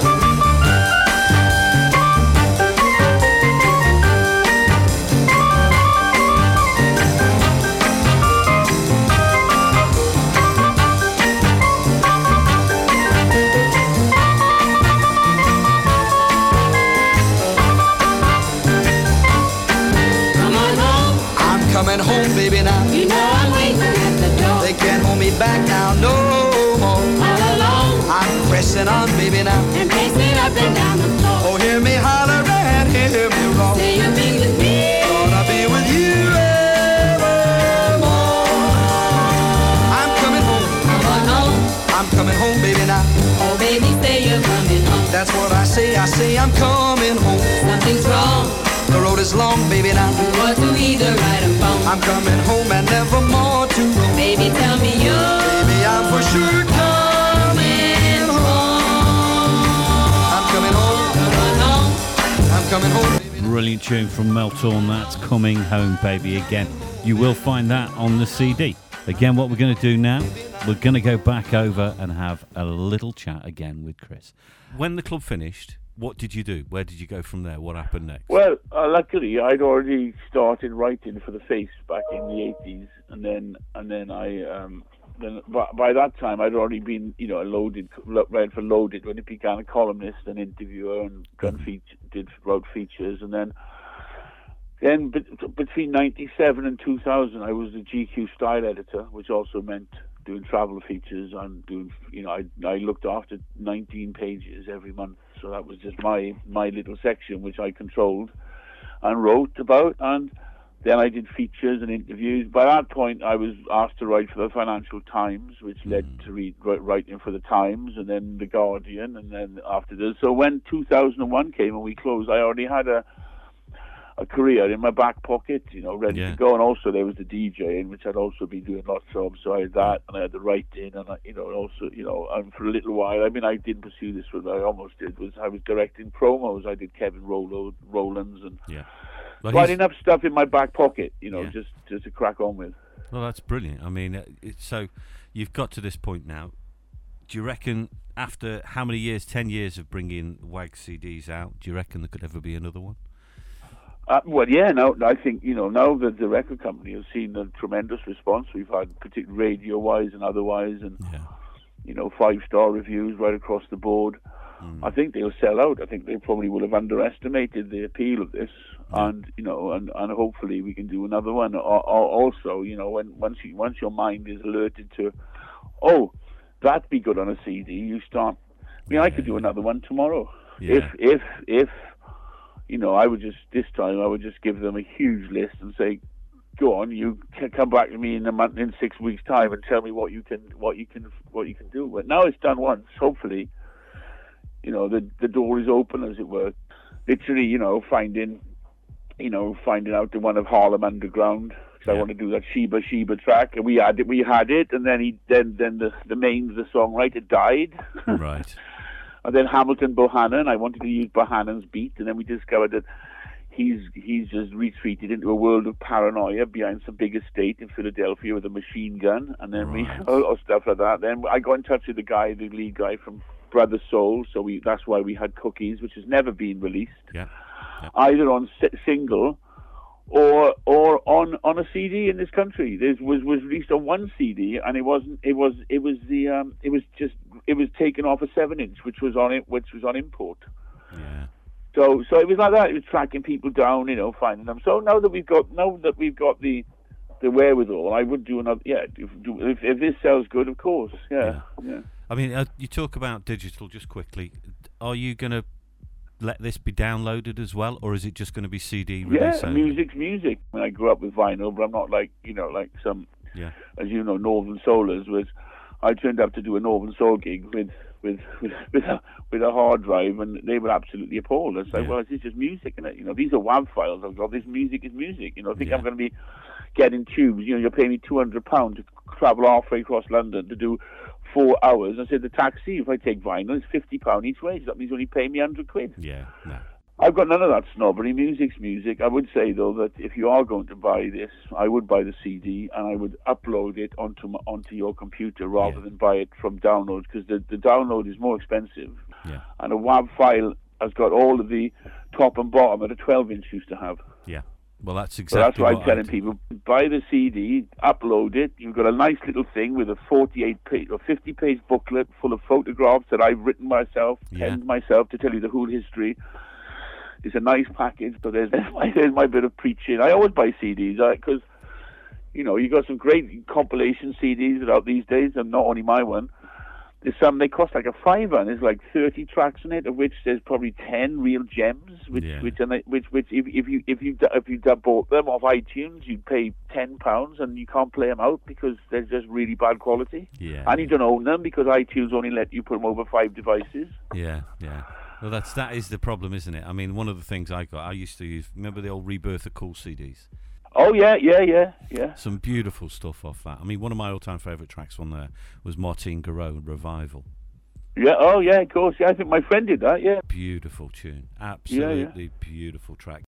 Is long, baby, now. You want to either right or wrong. I'm coming home and never more to roam. Baby, tell me you're Baby, I'm for sure coming home. I'm coming home. come on home. I'm coming home. baby. Brilliant tune from Mel Tormé. That's coming home, baby. Again, you will find that on the CD. Again, what we're going to do now, we're going to go back over and have a little chat again with Chris. When the club finished, what did you do? Where did you go from there? What happened next? Well, uh, luckily, I'd already started writing for the Face back in the '80s, and then and then I um, then by, by that time I'd already been you know a loaded lo- read for Loaded when it began a columnist and interviewer and done feature, did wrote features, and then then bet- between '97 and 2000 I was the GQ style editor, which also meant doing travel features and doing you know I I looked after 19 pages every month, so that was just my my little section which I controlled and wrote about and then I did features and interviews. By that point, I was asked to write for the Financial Times, which led hmm. to read, writing for the Times, and then the Guardian, and then after this. So when 2001 came and we closed, I already had a a career in my back pocket, you know, ready Yeah. to go. And also there was the DJing, which I'd also been doing lots of. So I had that, and I had the writing, and I, you know, also, you know, and for a little while, I mean, I didn't pursue this, but I almost did. Was I was directing promos? I did Kevin Rolo, Rowlands, and Yeah. Well, didn't have stuff in my back pocket, you know, Yeah. just just to crack on with. Well, that's brilliant. I mean, uh, so you've got to this point now. Do you reckon after how many years, ten years of bringing WAG CDs out, do you reckon there could ever be another one? Uh, well, yeah. Now I think you know now that the record company has seen the tremendous response we've had, particularly radio-wise and otherwise, and you know five-star reviews right across the board. I think they'll sell out. I think they probably will have underestimated the appeal of this, and you know, and, and hopefully we can do another one. Or, or also, you know, when once you once your mind is alerted to, oh, that'd be good on a CD, you start. I mean, I could do another one tomorrow. If if if you know, I would just this time I would just give them a huge list and say, "Go on, you can come back to me in a month, in six weeks' time, and tell me what you can, what you can, what you can do." But now it's done once. Hopefully, you know, the the door is open, as it were. Literally, you know, finding, you know, finding out the one of Harlem Underground. 'cause I want to do that Sheba Sheba track, and we had it, we had it, and then he, then then the the main the songwriter died. right. And then Hamilton Bohannon, I wanted to use Bohannon's beat, and then we discovered that he's he's just retreated into a world of paranoia behind some big estate in Philadelphia with a machine gun, and then we or, or oh, oh, stuff like that. Then I got in touch with the guy, the lead guy from Brother Soul, so we that's why we had Cookies, which has never been released, Yeah. either on si- single or or on on a CD in this country. This was was released on one CD, and it wasn't. It was it was the um. It was just it was taken off a seven inch, which was on it, which was on import. Yeah. So so it was like that. It was tracking people down, you know, finding them. So now that we've got now that we've got the the wherewithal, I would do another. Yeah, if if, if this sells good, of course. Yeah, yeah. I mean, uh, you talk about digital just quickly. Are you going to let this be downloaded as well, or is it just going to be CD release? Yeah, only? music's music. I, mean, I grew up with vinyl, but I'm not like you know like some Yeah. as you know, Northern Soulers was. I turned up to do a Northern Soul gig with with with, with a with a hard drive, and they were absolutely appalled. I like, Yeah. well, this is just music, and you know, these are WAV files. I've got this music is music. You know, I think Yeah. I'm going to be getting tubes. You know, you're paying me two hundred pounds to travel halfway across London to do four hours. I said the taxi, if I take vinyl, it's fifty pound each way. So that means only pay me hundred quid. Yeah. No. I've got none of that snobbery. Music's music. I would say though that if you are going to buy this, I would buy the CD and I would upload it onto my, onto your computer rather than buy it from download because the the download is more expensive. Yeah. And a WAV file has got all of the top and bottom that a 12 inch used to have. Yeah. Well, that's So exactly that's why I'm telling I'd- people: buy the CD, upload it. You've got a nice little thing with a 48 page or 50 page booklet full of photographs that I've written myself, Yeah. penned myself to tell you the whole history. It's a nice package, but there's, there's, my, there's my bit of preaching. I always buy CDs because, you know, you got some great compilation CDs out these days, and not only my one. There's some they cost like a fiver, and there's like 30 tracks in it, of which there's probably 10 real gems, which Yeah. which and they, which which if, if you if you if you bought them off iTunes, you'd pay 10 pounds, and you can't play them out because they're just really bad quality. Yeah. And you don't own them because iTunes only let you put them over five devices. Yeah, yeah. Well, that's that is the problem, isn't it? I mean, one of the things I got, I used to use. Remember the old Rebirth of Cool CDs? Oh yeah, yeah, yeah, yeah. Some beautiful stuff off that. I mean, one of my all-time favourite tracks on there was Martin Girault Revival. Yeah, oh yeah, of course. Yeah, I think my friend did that. Yeah. Beautiful tune, yeah. absolutely beautiful track.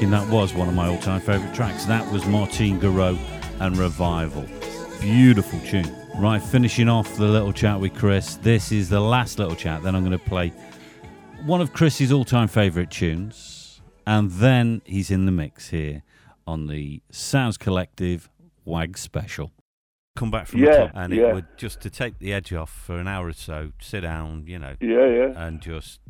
Not joking. That was one of my all-time favourite tracks. That was Martine Girault and Revival. Beautiful tune. Right, finishing off the little chat with Chris. This is the last little chat. Then I'm going to play one of Chris's all-time favourite tunes, and then he's in the mix here on the Sounds Collective WAG special. Come back from the top, and yeah. it would just to take the edge off for an hour or so. Sit down, you know, Yeah, yeah. and just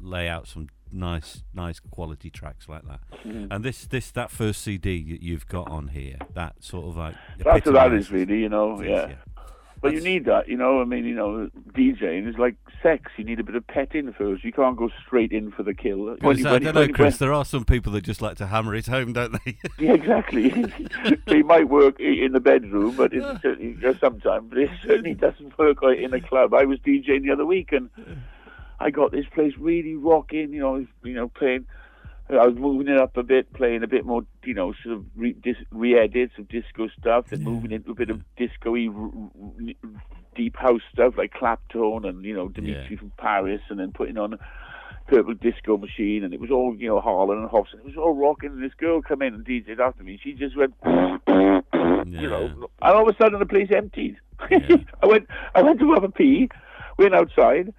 lay out some nice, nice quality tracks like that. Mhm. And this, this, that first CD that you've got on here, that sort of like That's what that is, really. You know, things, yeah. But you need that, you know. I mean, you know, DJing is like sex. You need a bit of petting first. You can't go straight in for the kill. When you- I don't know, Chris. There are some people that just like to hammer it home, don't they? Yeah, exactly. it might work in the bedroom, but it certainly sometimes. But it certainly doesn't work like in a club. I was DJing the other week, and I got this place really rocking. You know, you know, playing. I was moving it up a bit, playing a bit more, you know, sort of re- dis- re-edits of disco stuff, and moving into a bit of disco-y, r- r- deep house stuff like Claptone and you know Dimitri from Paris, and then putting on a Purple Disco Machine, and it was all you know Harlan and Hobson. It was all rocking, and this girl came in and DJed after me. She just went, you know, and all of a sudden the place emptied. I went, I went to have a pee, went outside.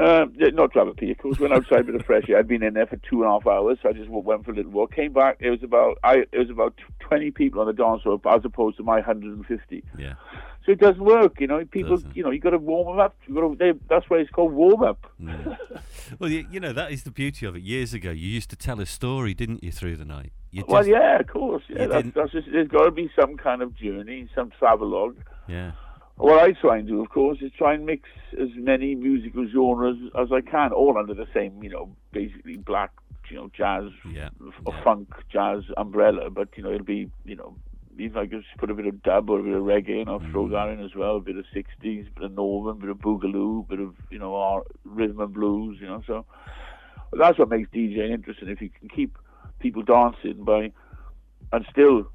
Um, yeah, not have a course. Went outside with a fresh air. I'd been in there for two and a half hours, so I just went for a little walk. Came back. It was about I. It was about twenty people on the dance floor, as opposed to my 150. Yeah. So it doesn't work, you know. People, you know, you got to warm them up. You got to. They, that's why it's called warm up. well, you, you know that is the beauty of it. Years ago, you used to tell a story, didn't you, through the night? You well, just- yeah, of course. Yeah, that's just, there's got to be some kind of journey, some travelogue. yeah. What I try and do, of course, is try and mix as many musical genres as I can, all under the same, you know, basically black, you know, jazz, Yeah. or funk, jazz umbrella. But you know, it'll be, you know, even I just put a bit of dub or a bit of reggae, and I'll Mm. throw that in as well. A bit of '60s, a bit of northern, a bit of boogaloo, a bit of, you know, our rhythm and blues. You know, so that's what makes DJing interesting. If you can keep people dancing by, and still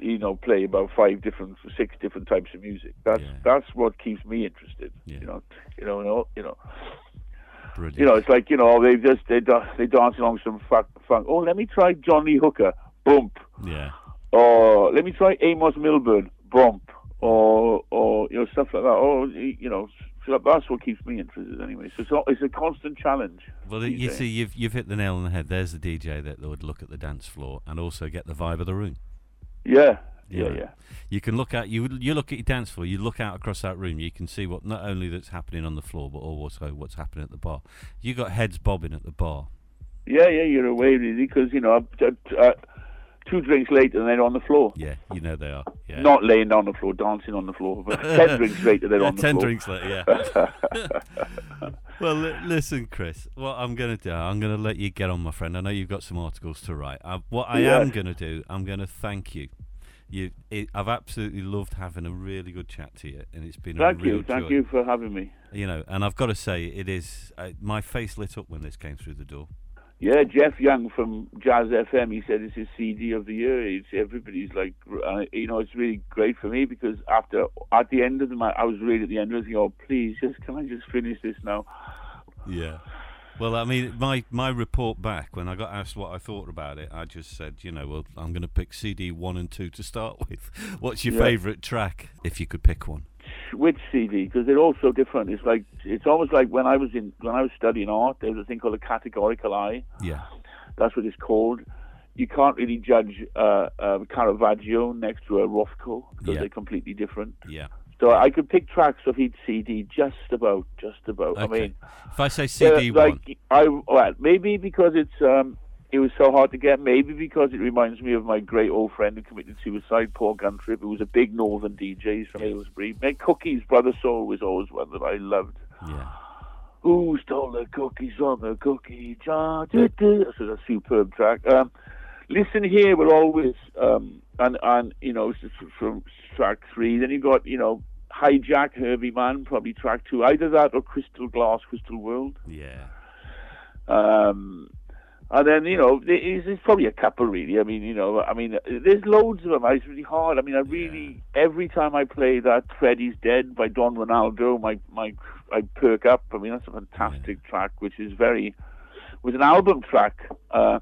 you know play about five different six different types of music. That's that's what keeps me interested you know you know you know you know. Brilliant. you know it's like you know they just they they dance along some funk, funk. Oh let me try John Lee Hooker bump. Yeah. or let me try Amos Milburn bump. Or or you know stuff like that. Or you know so that's what keeps me interested anyway. So it's, not, it's a constant challenge Well, you see, you've you've hit the nail on the head. There's the DJ that would look at the dance floor and also get the vibe of the room. Yeah yeah yeah You can look at you. You look at your dance floor. You look out across that room. You can see what not only that's happening on the floor, but also what's happening at the bar. You got heads bobbing at the bar. Yeah, yeah, you're away really because you know uh, uh, two drinks later and they're on the floor. Yeah, you know they are. Yeah. Not laying on the floor, dancing on the floor, but ten drinks later they're Yeah, on the ten floor. drinks later, yeah. well, li- listen, Chris. What I'm going to do, I'm going to let you get on, my friend. I know you've got some articles to write. I, what I am going to do, I'm going to thank you. You, it, I've absolutely loved having a really good chat to you, and it's been Thank a real you, thank joy. you for having me. You know, and I've got to say, it is uh, my face lit up when this came through the door. Yeah, Jeff Young from Jazz FM. He said it's his CD of the year. It's everybody's like, uh, you know, it's really great for me because after at the end of the night, I was really at the end. I was thinking, oh, please, just can I just finish this now? Yeah. Well, I mean, my, my report back when I got asked what I thought about it, I just said, you know, well, I'm going to pick CD one and two to start with. What's your Yeah. favourite track, if you could pick one? Which CD because they're all so different. It's like it's almost like when I was in when I was studying art, there was a thing called a categorical eye. Yeah. That's what it's called. You can't really judge uh, uh, Caravaggio next to a Rothko because Yeah. they're completely different. Yeah. So I could pick tracks of each CD just about, just about. I mean, If I say CD one, like I well maybe because it's um it was so hard to get. Maybe because it reminds me of my great old friend who committed suicide, Paul Guntrip, who was a big northern DJ from Aylesbury. Make Cookies, Brother Soul was always one that I loved. Yeah. Who stole the cookies from the cookie jar? That's a superb track. Um, Listen here will always um, and and you know from track three. Then you got you know hijack Herbie Mann probably track two. Either that or Crystal Grass Crystal World. Yeah. Um, and then you know there's probably a couple really. I mean you know I mean there's loads of them. It's really hard. I mean I really every time I play that Freddie's Dead by Don Ronaldo, my my I perk up. I mean that's a fantastic track, which is very was an album track. Uh,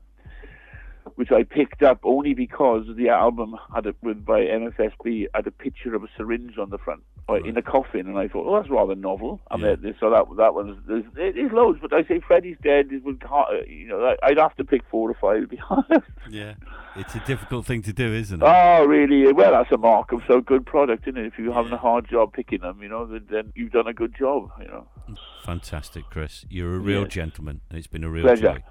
which I picked up only because the album had a, with by MFSB had a picture of a syringe on the front, Uh, or in a coffin, and I thought, oh, that's rather novel. And Yeah. then, so that that was there's, is loads, but I say Freddie's dead. It would, uh, you know, I- I'd have to pick four or five to be honest. Yeah. It's a difficult thing to do, isn't it? Oh, really? Well, that's a mark of so good product, isn't it? If you're having a hard job picking them, you know, then, then you've done a good job, you know. Fantastic, Chris. You're a real Yes. gentleman. and It's been a real Pleasure. joy.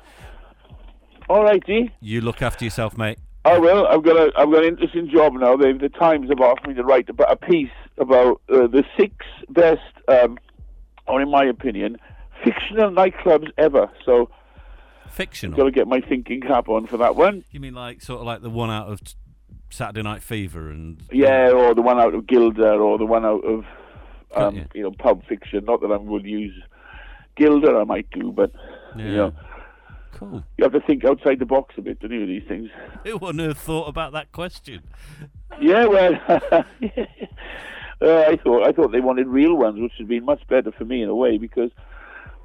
All right, G. You look after yourself, mate. I will. I've got a I've got an interesting job now. They, the Times have asked me to write about a piece about uh, the six best, um, or in my opinion, fictional nightclubs ever. So Fictional. got to get my thinking cap on for that one. You mean like sort of like the one out of Saturday Night Fever and Yeah, or the one out of Gilda, or the one out of um, Yeah. you know Pulp Fiction. Not that I would use Gilda, I might do, but Yeah. you know Cool. you have to think outside the box a bit, don't you? These things. Who on earth thought about that question? Yeah, well, uh, I thought I thought they wanted real ones, which has been much better for me in a way because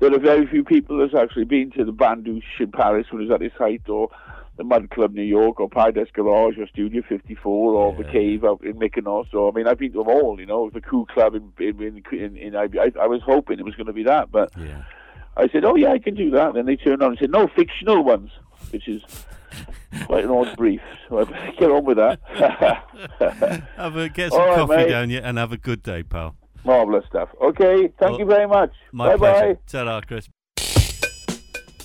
there are very few people that's actually been to the Bains Douches in Paris when it was at its height, or the Mud Club New York, or Paradise Garage, or Studio 54, or the Cave out in Mykonos. Or I mean, I've been to them all. You know, the Cool Club in in in, in, in I, I was hoping it was going to be that, but Yeah. I said, "Oh yeah, I can do that." Then they turned on and said, "No, fictional ones," which is quite an odd brief. So get on with that. Have a get some right, coffee mate. down you and have a good day, pal. Marvelous stuff. Okay, thank Well, you very much. My bye pleasure. bye. Ta-ra, Chris.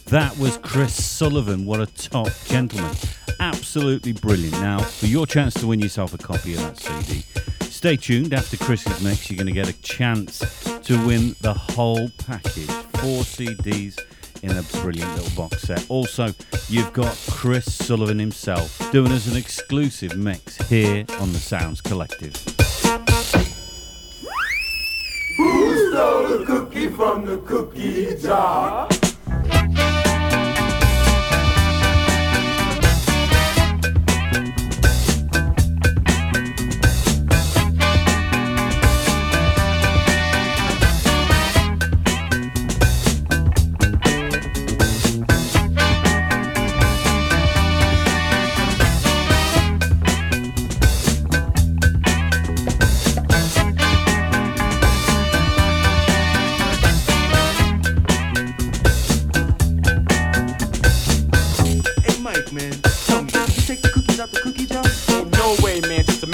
That was Chris Sullivan. What a top gentleman. Absolutely brilliant. Now, for your chance to win yourself a copy of that CD, stay tuned. After Chris's mix, you're going to get a chance to win the whole package. Four CDs in a brilliant little box set. Also, you've got Chris Sullivan himself doing us an exclusive mix here on the Sounds Collective. Who stole the cookie from the cookie jar?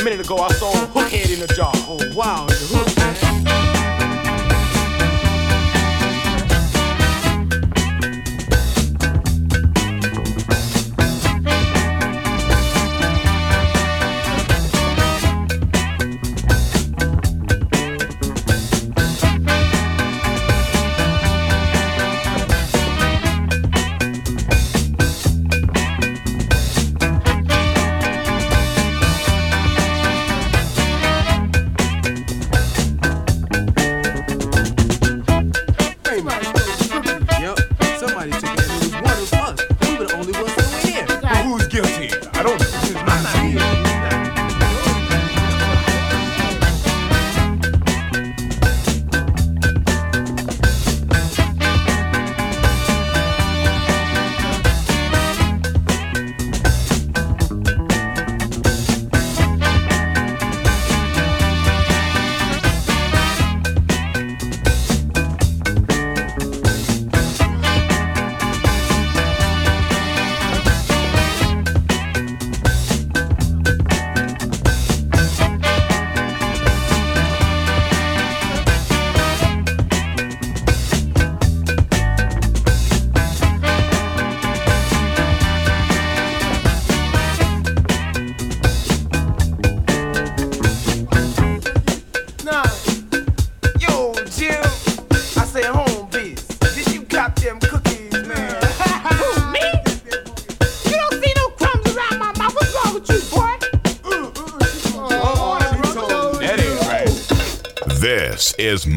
Minute ago, I saw a hook head in a jar. Oh wow,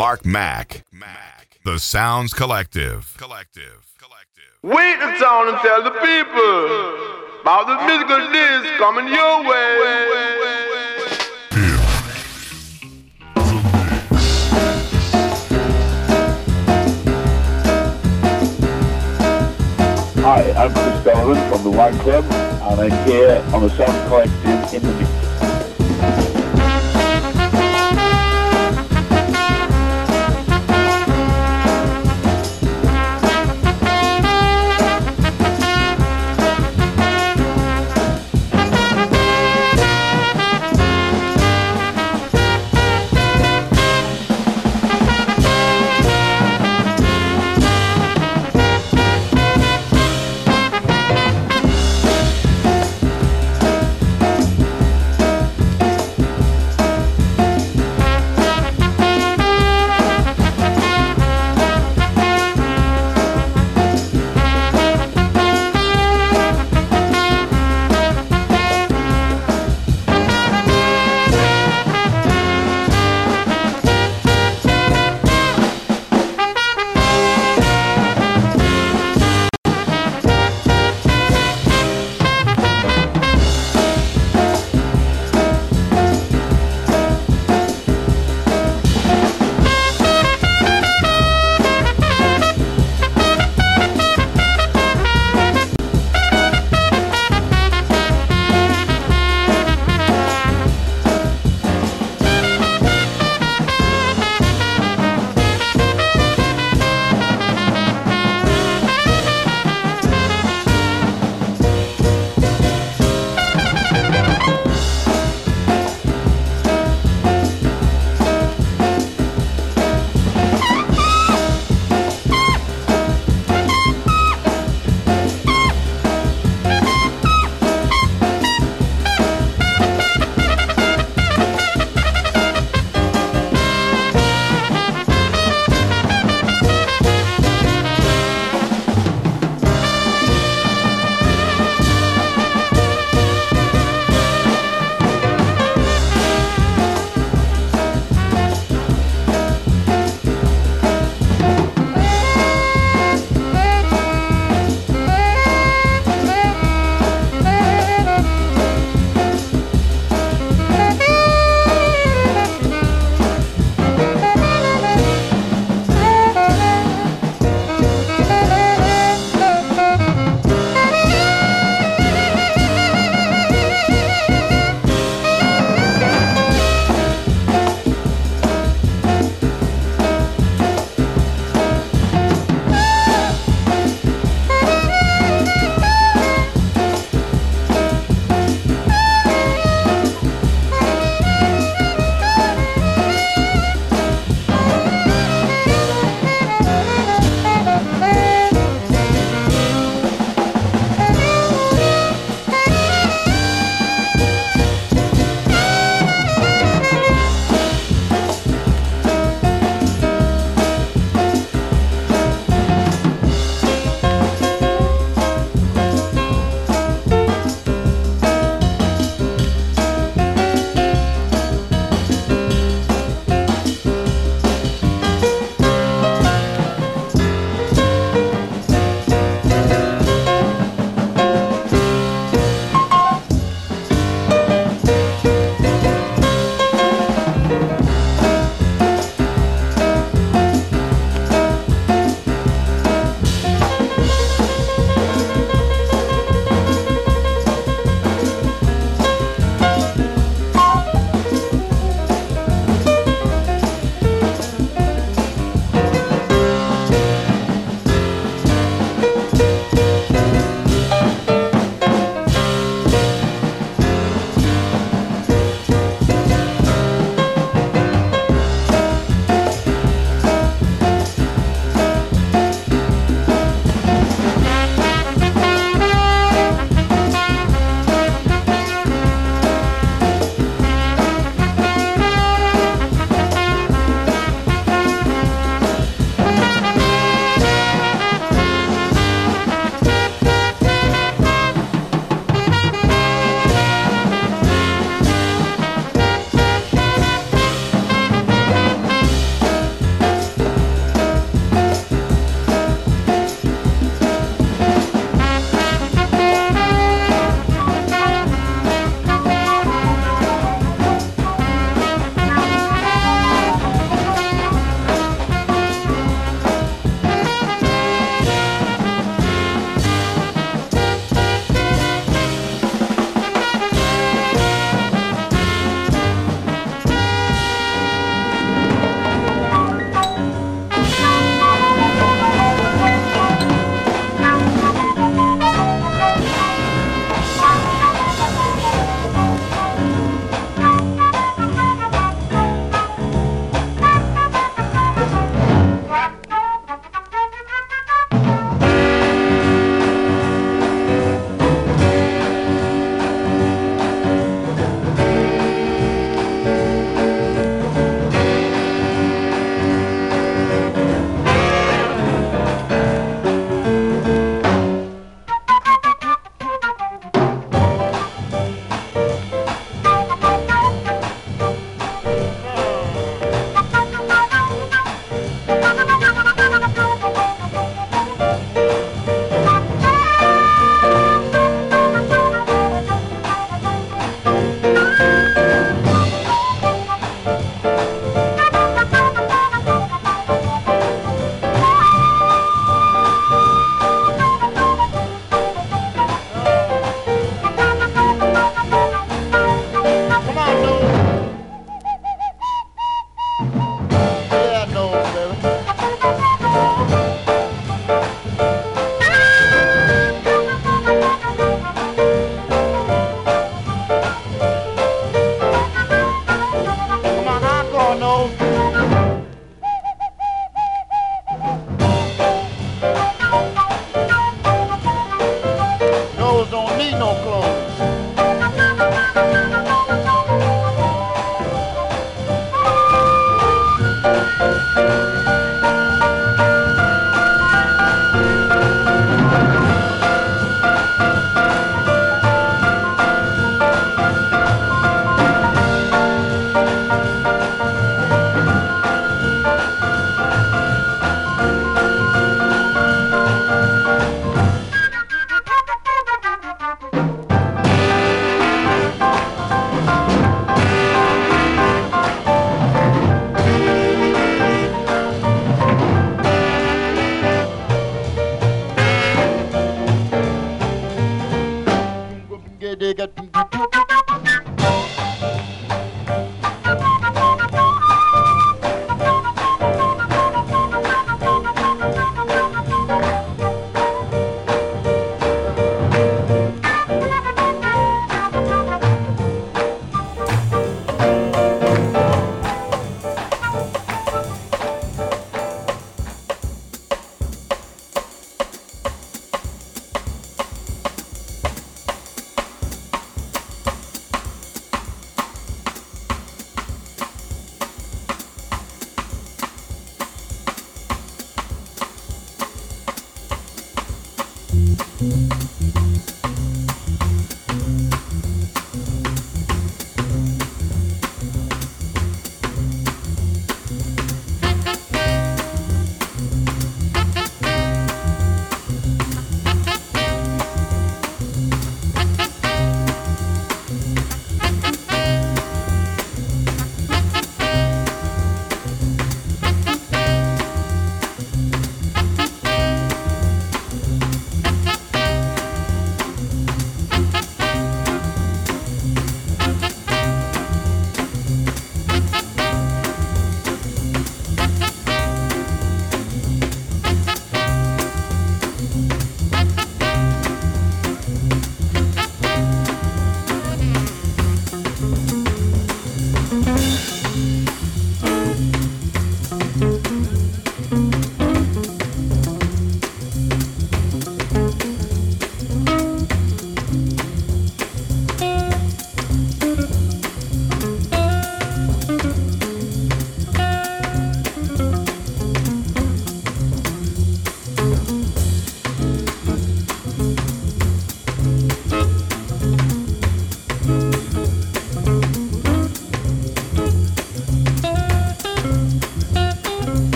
Mark Mac. Mac. The Sounds Collective. Collective. Collective. Wait the town and tell the people about the musical disc coming your way. Hi, I'm Chris Sullivan from the Wine Club, and I'm here on the Sound Collective in the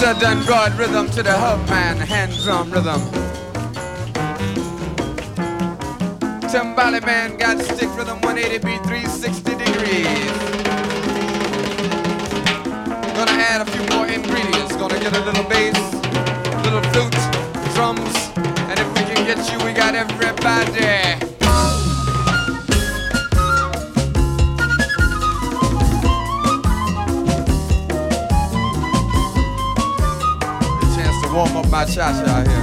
to Dundroid rhythm, to the hub man, hand drum rhythm. Timbali man got stick rhythm 180 beat 360 degrees. Gonna add a few more ingredients. Gonna get a little bass, little flute, drums, and if we can get you, we got everybody. Shasha out here.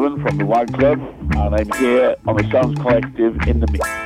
From the Wag Club, and I'm here on the Sounds Collective in the mix.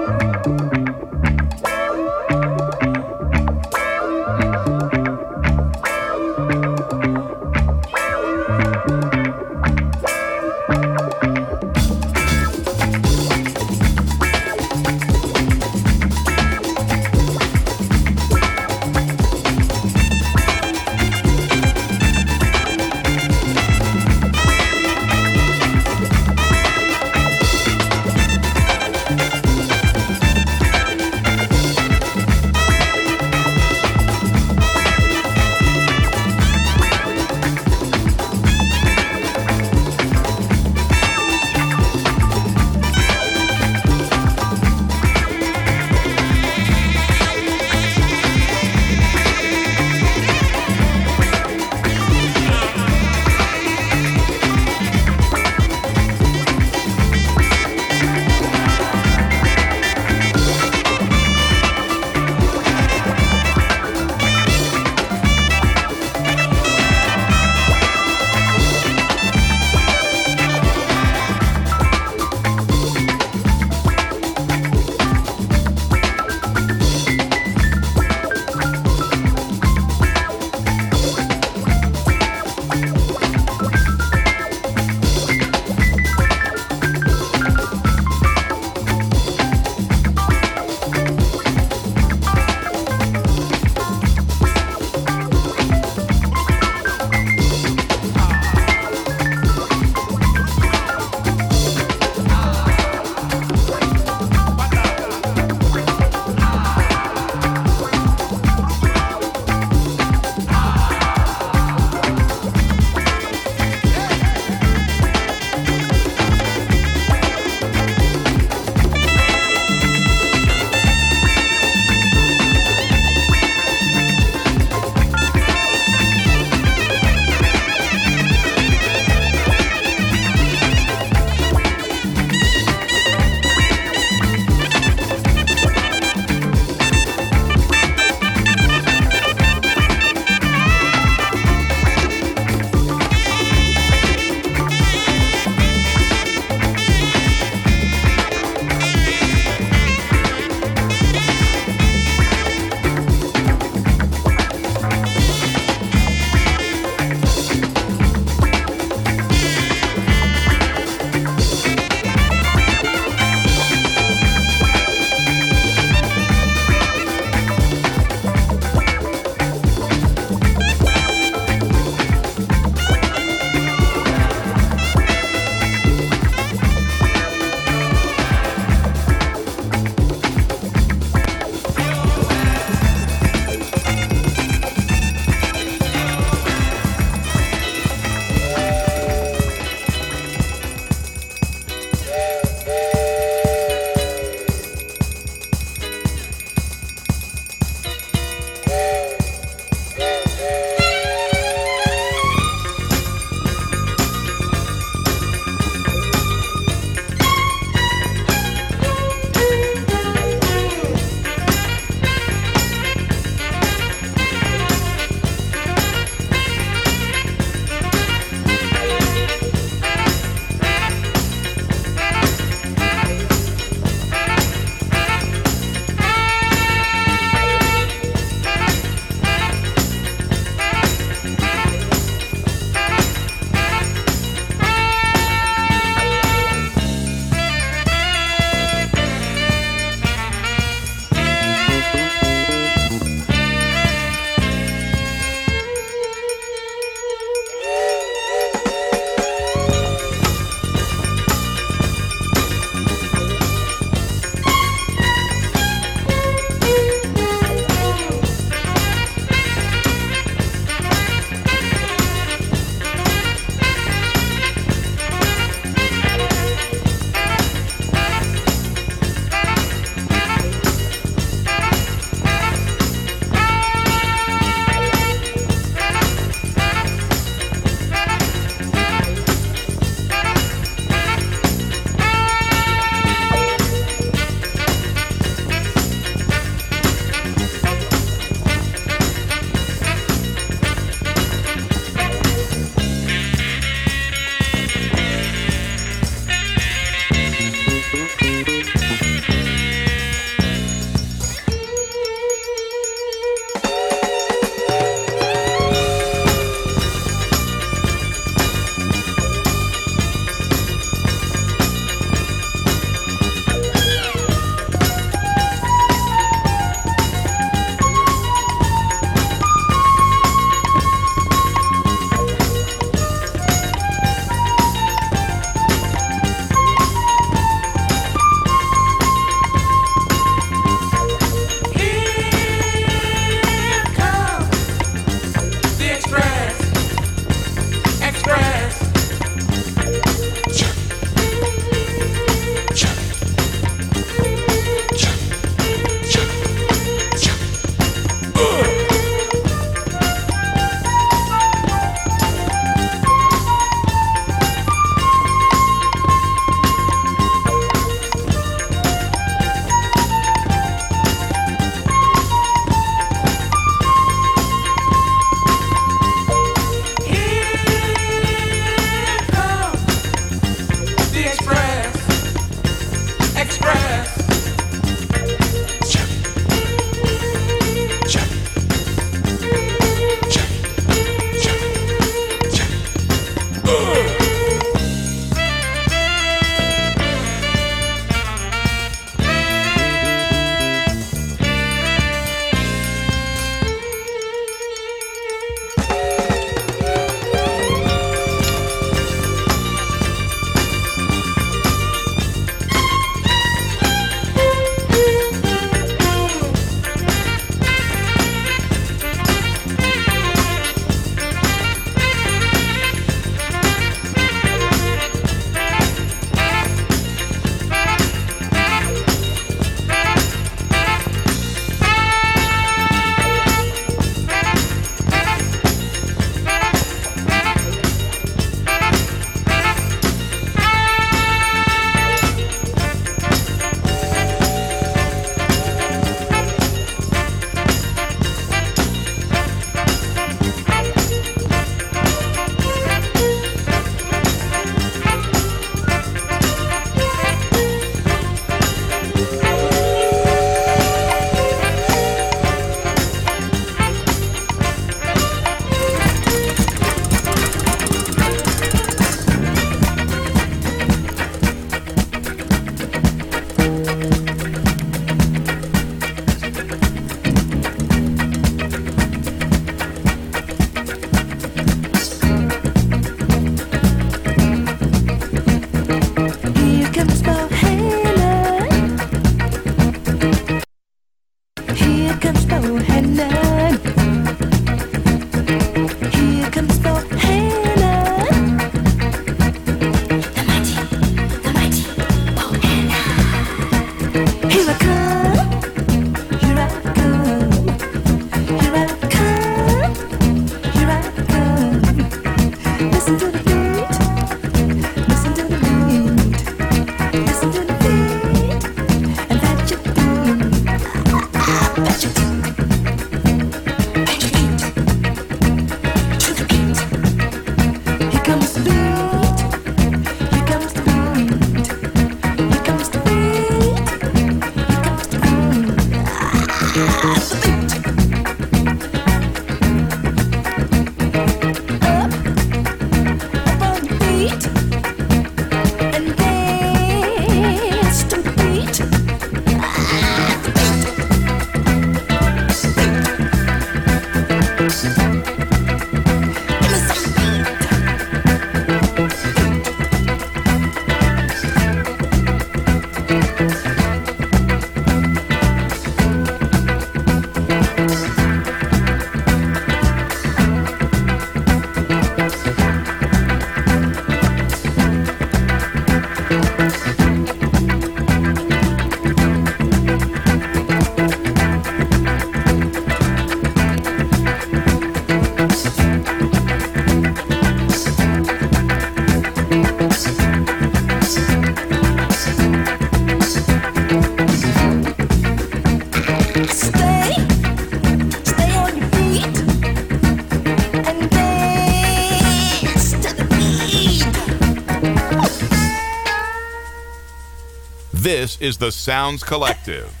Is the Sounds Collective.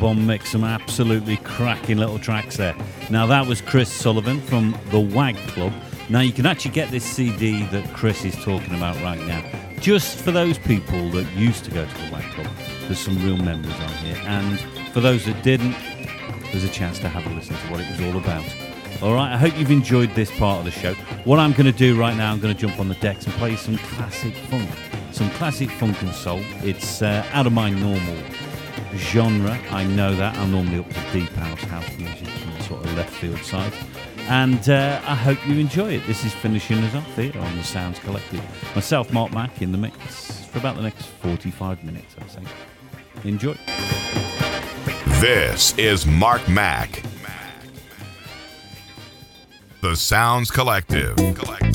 A on mix. Some absolutely cracking little tracks there. Now, that was Chris Sullivan from the WAG Club. Now, you can actually get this CD that Chris is talking about right now just for those people that used to go to the WAG Club. There's some real memories on here. And for those that didn't, there's a chance to have a listen to what it was all about. All right, I hope you've enjoyed this part of the show. What I'm going to do right now, I'm going to jump on the decks and play some classic funk, some classic funk and soul. It's uh, out of my normal genre. I know that. I'm normally up to deep house, house music, and sort of left field side. And uh, I hope you enjoy it. This is finishing us off here on the Sounds Collective. Myself, Mark Mac, in the mix for about the next 45 minutes, I'd say. Enjoy. This is Mark Mac. The Sounds Collective. Collective.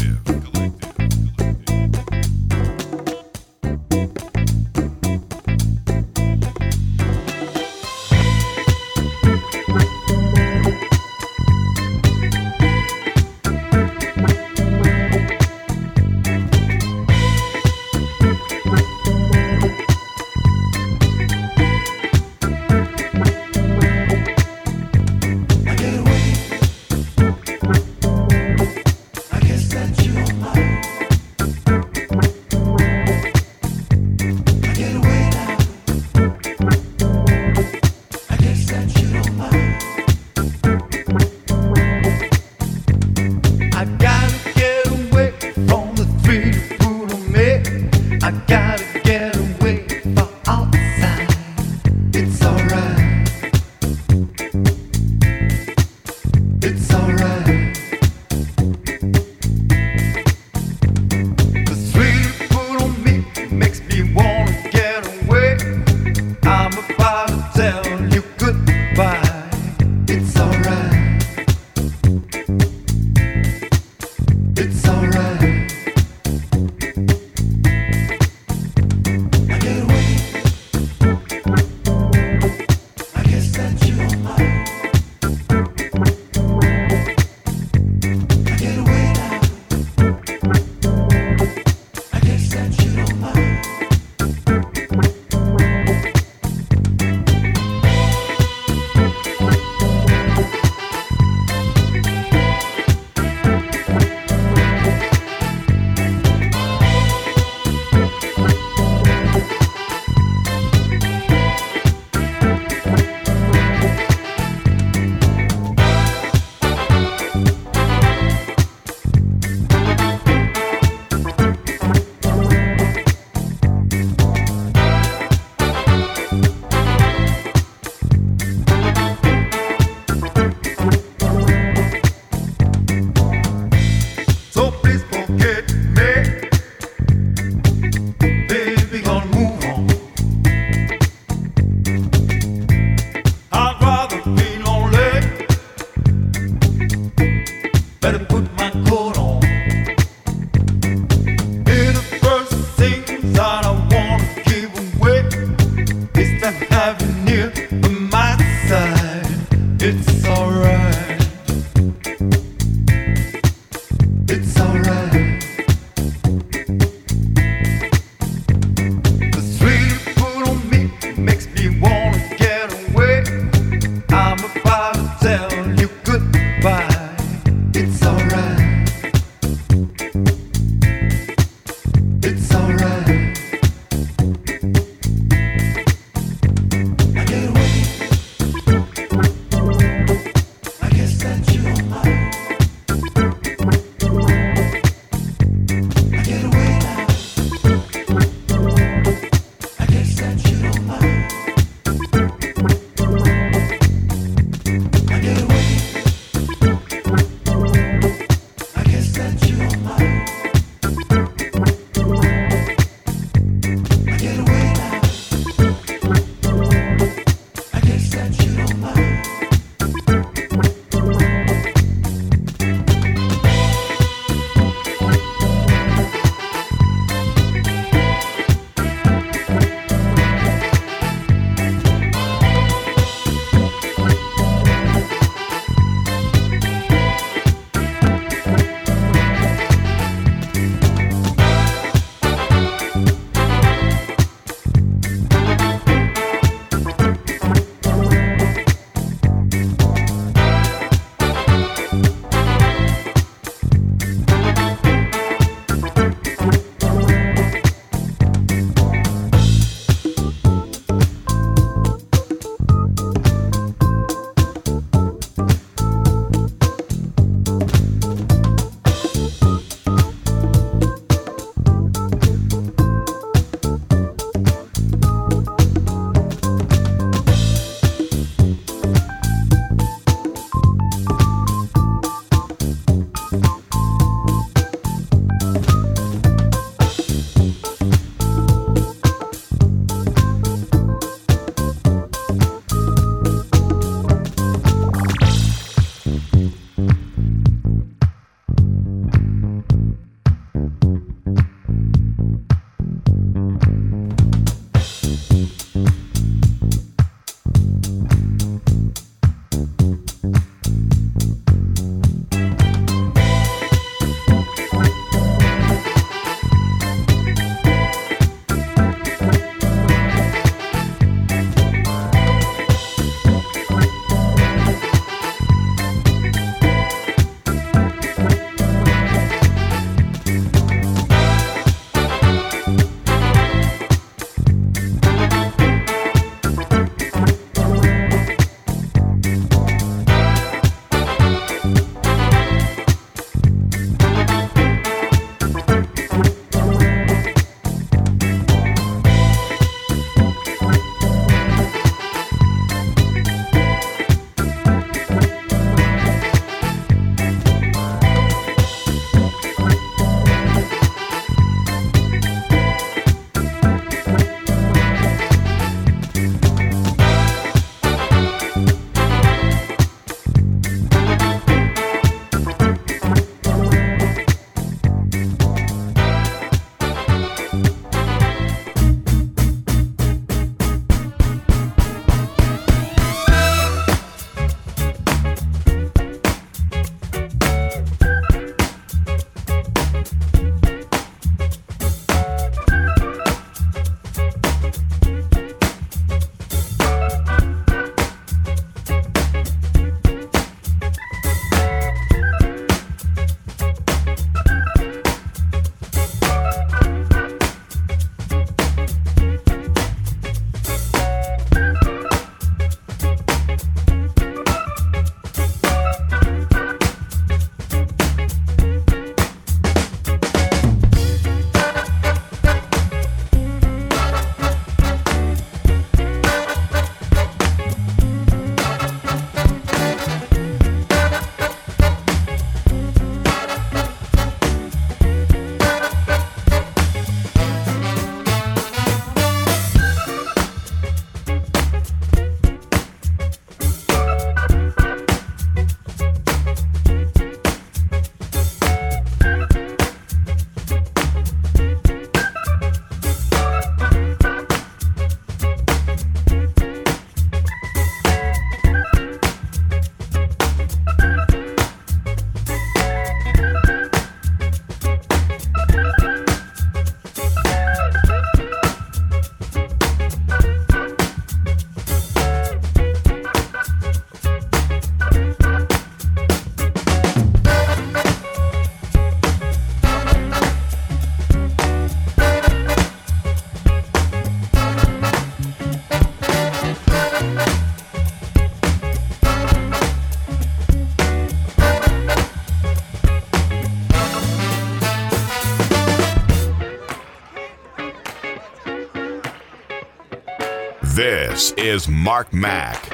This is Mark Mac.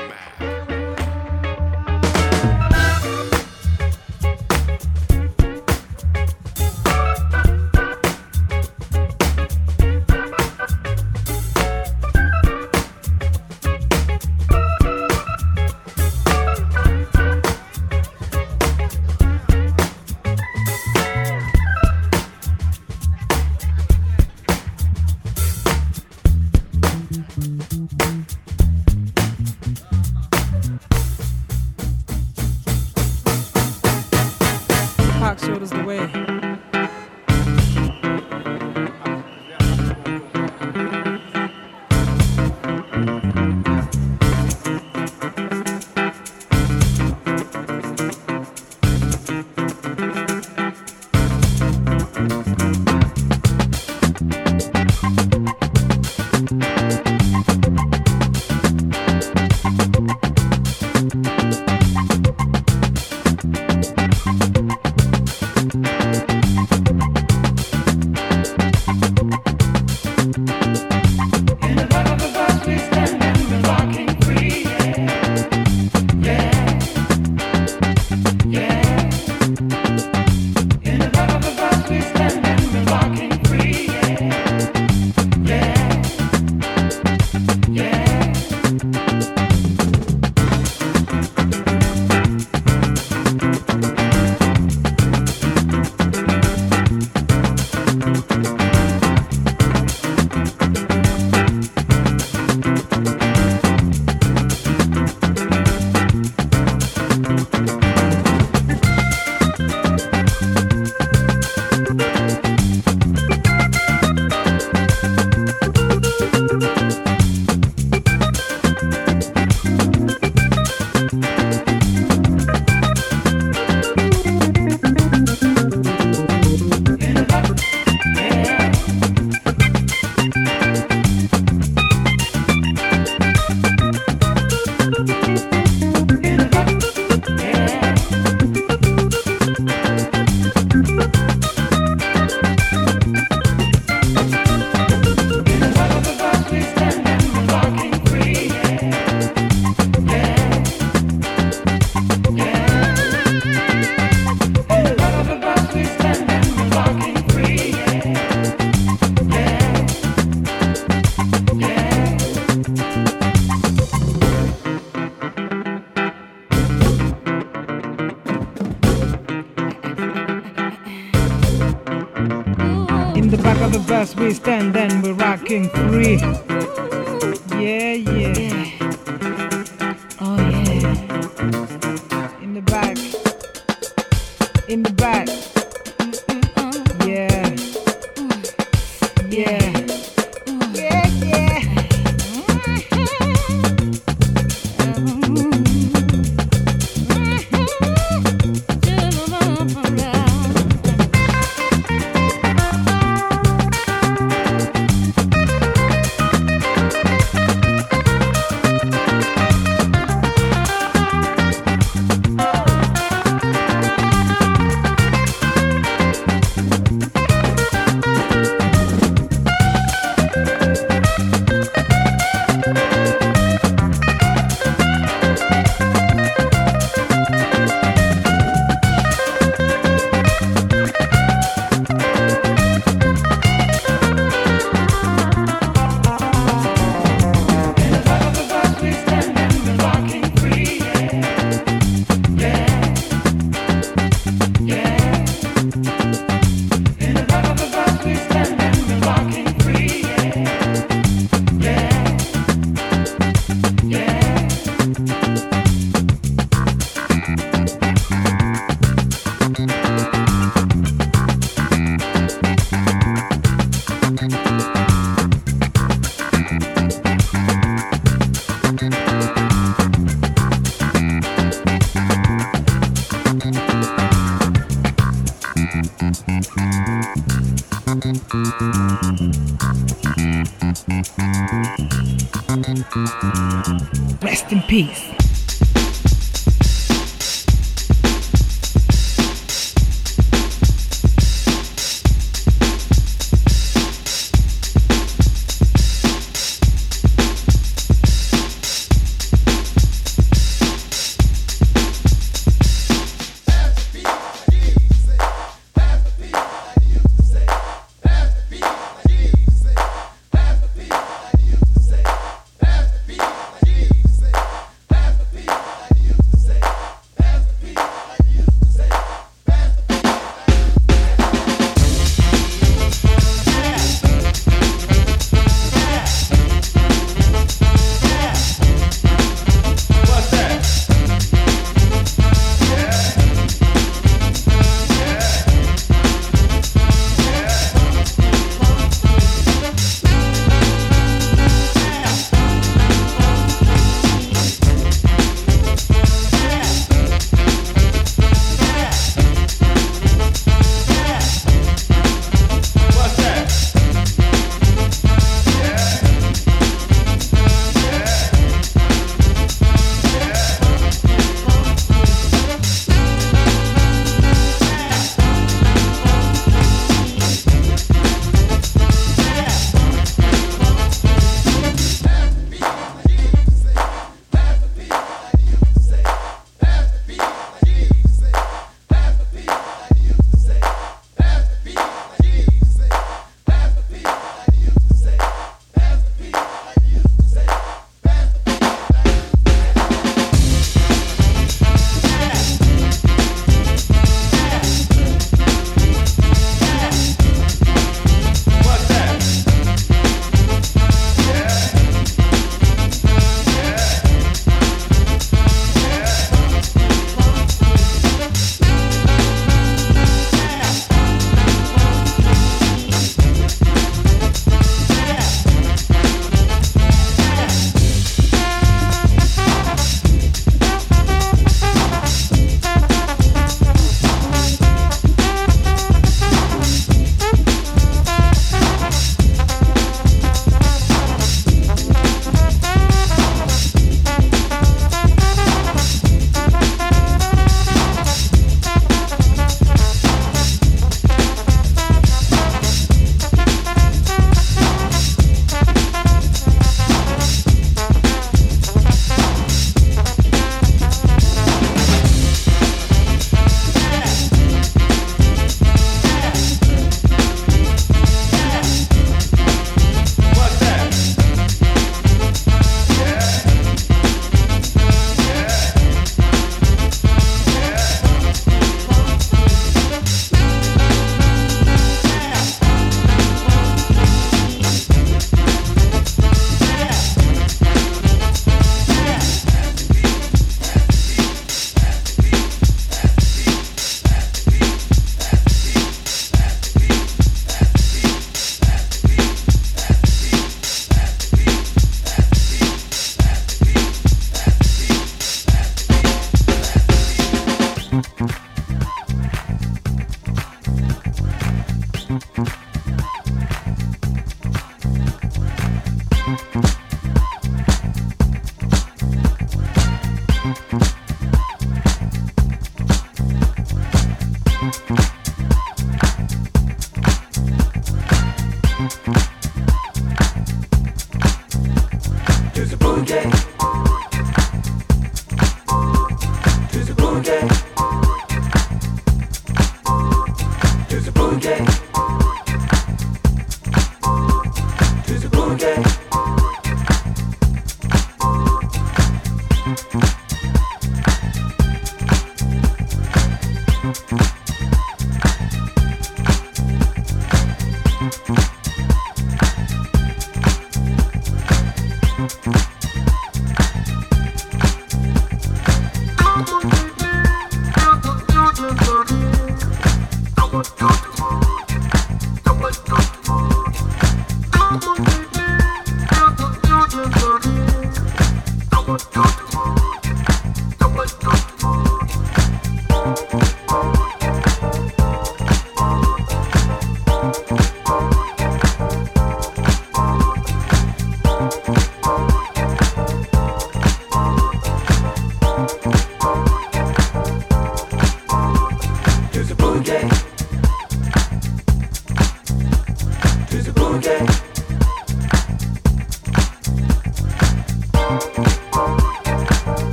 as we stand then we're rocking free. To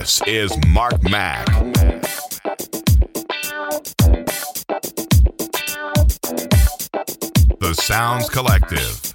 This is Mark Mac. The Sounds Collective.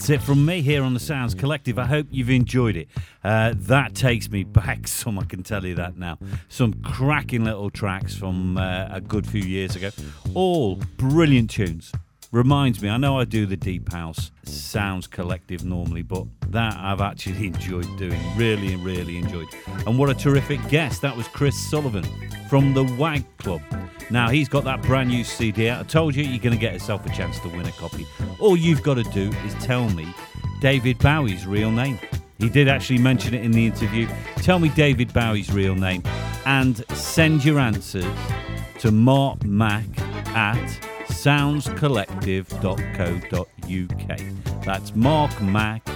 That's it from me here on the Sounds Collective. I hope you've enjoyed it. Uh, that takes me back some, I can tell you that now. Some cracking little tracks from uh, a good few years ago. All brilliant tunes. Reminds me, I know I do the Deep House Sounds Collective normally, but that I've actually enjoyed doing. Really, really enjoyed. And what a terrific guest. That was Chris Sullivan from the WAG Club. Now, he's got that brand new CD out. I told you, you're going to get yourself a chance to win a copy. All you've got to do is tell me David Bowie's real name. He did actually mention it in the interview. Tell me David Bowie's real name and send your answers to Mark Mac at soundscollective.co.uk. That's Mark Mac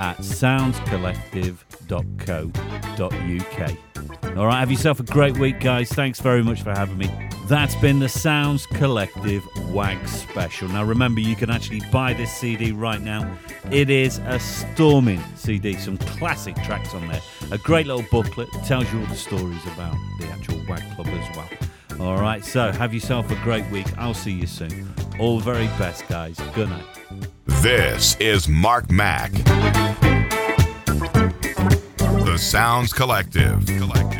at soundscollective.co.uk. All right, have yourself a great week, guys. Thanks very much for having me. That's been the Sounds Collective WAG special. Now, remember, you can actually buy this CD right now. It is a storming CD, some classic tracks on there. A great little booklet tells you all the stories about the actual WAG Club as well. All right, so have yourself a great week. I'll see you soon. All very best, guys. Good night. This is Mark Mac. The Sounds Collective. Collective.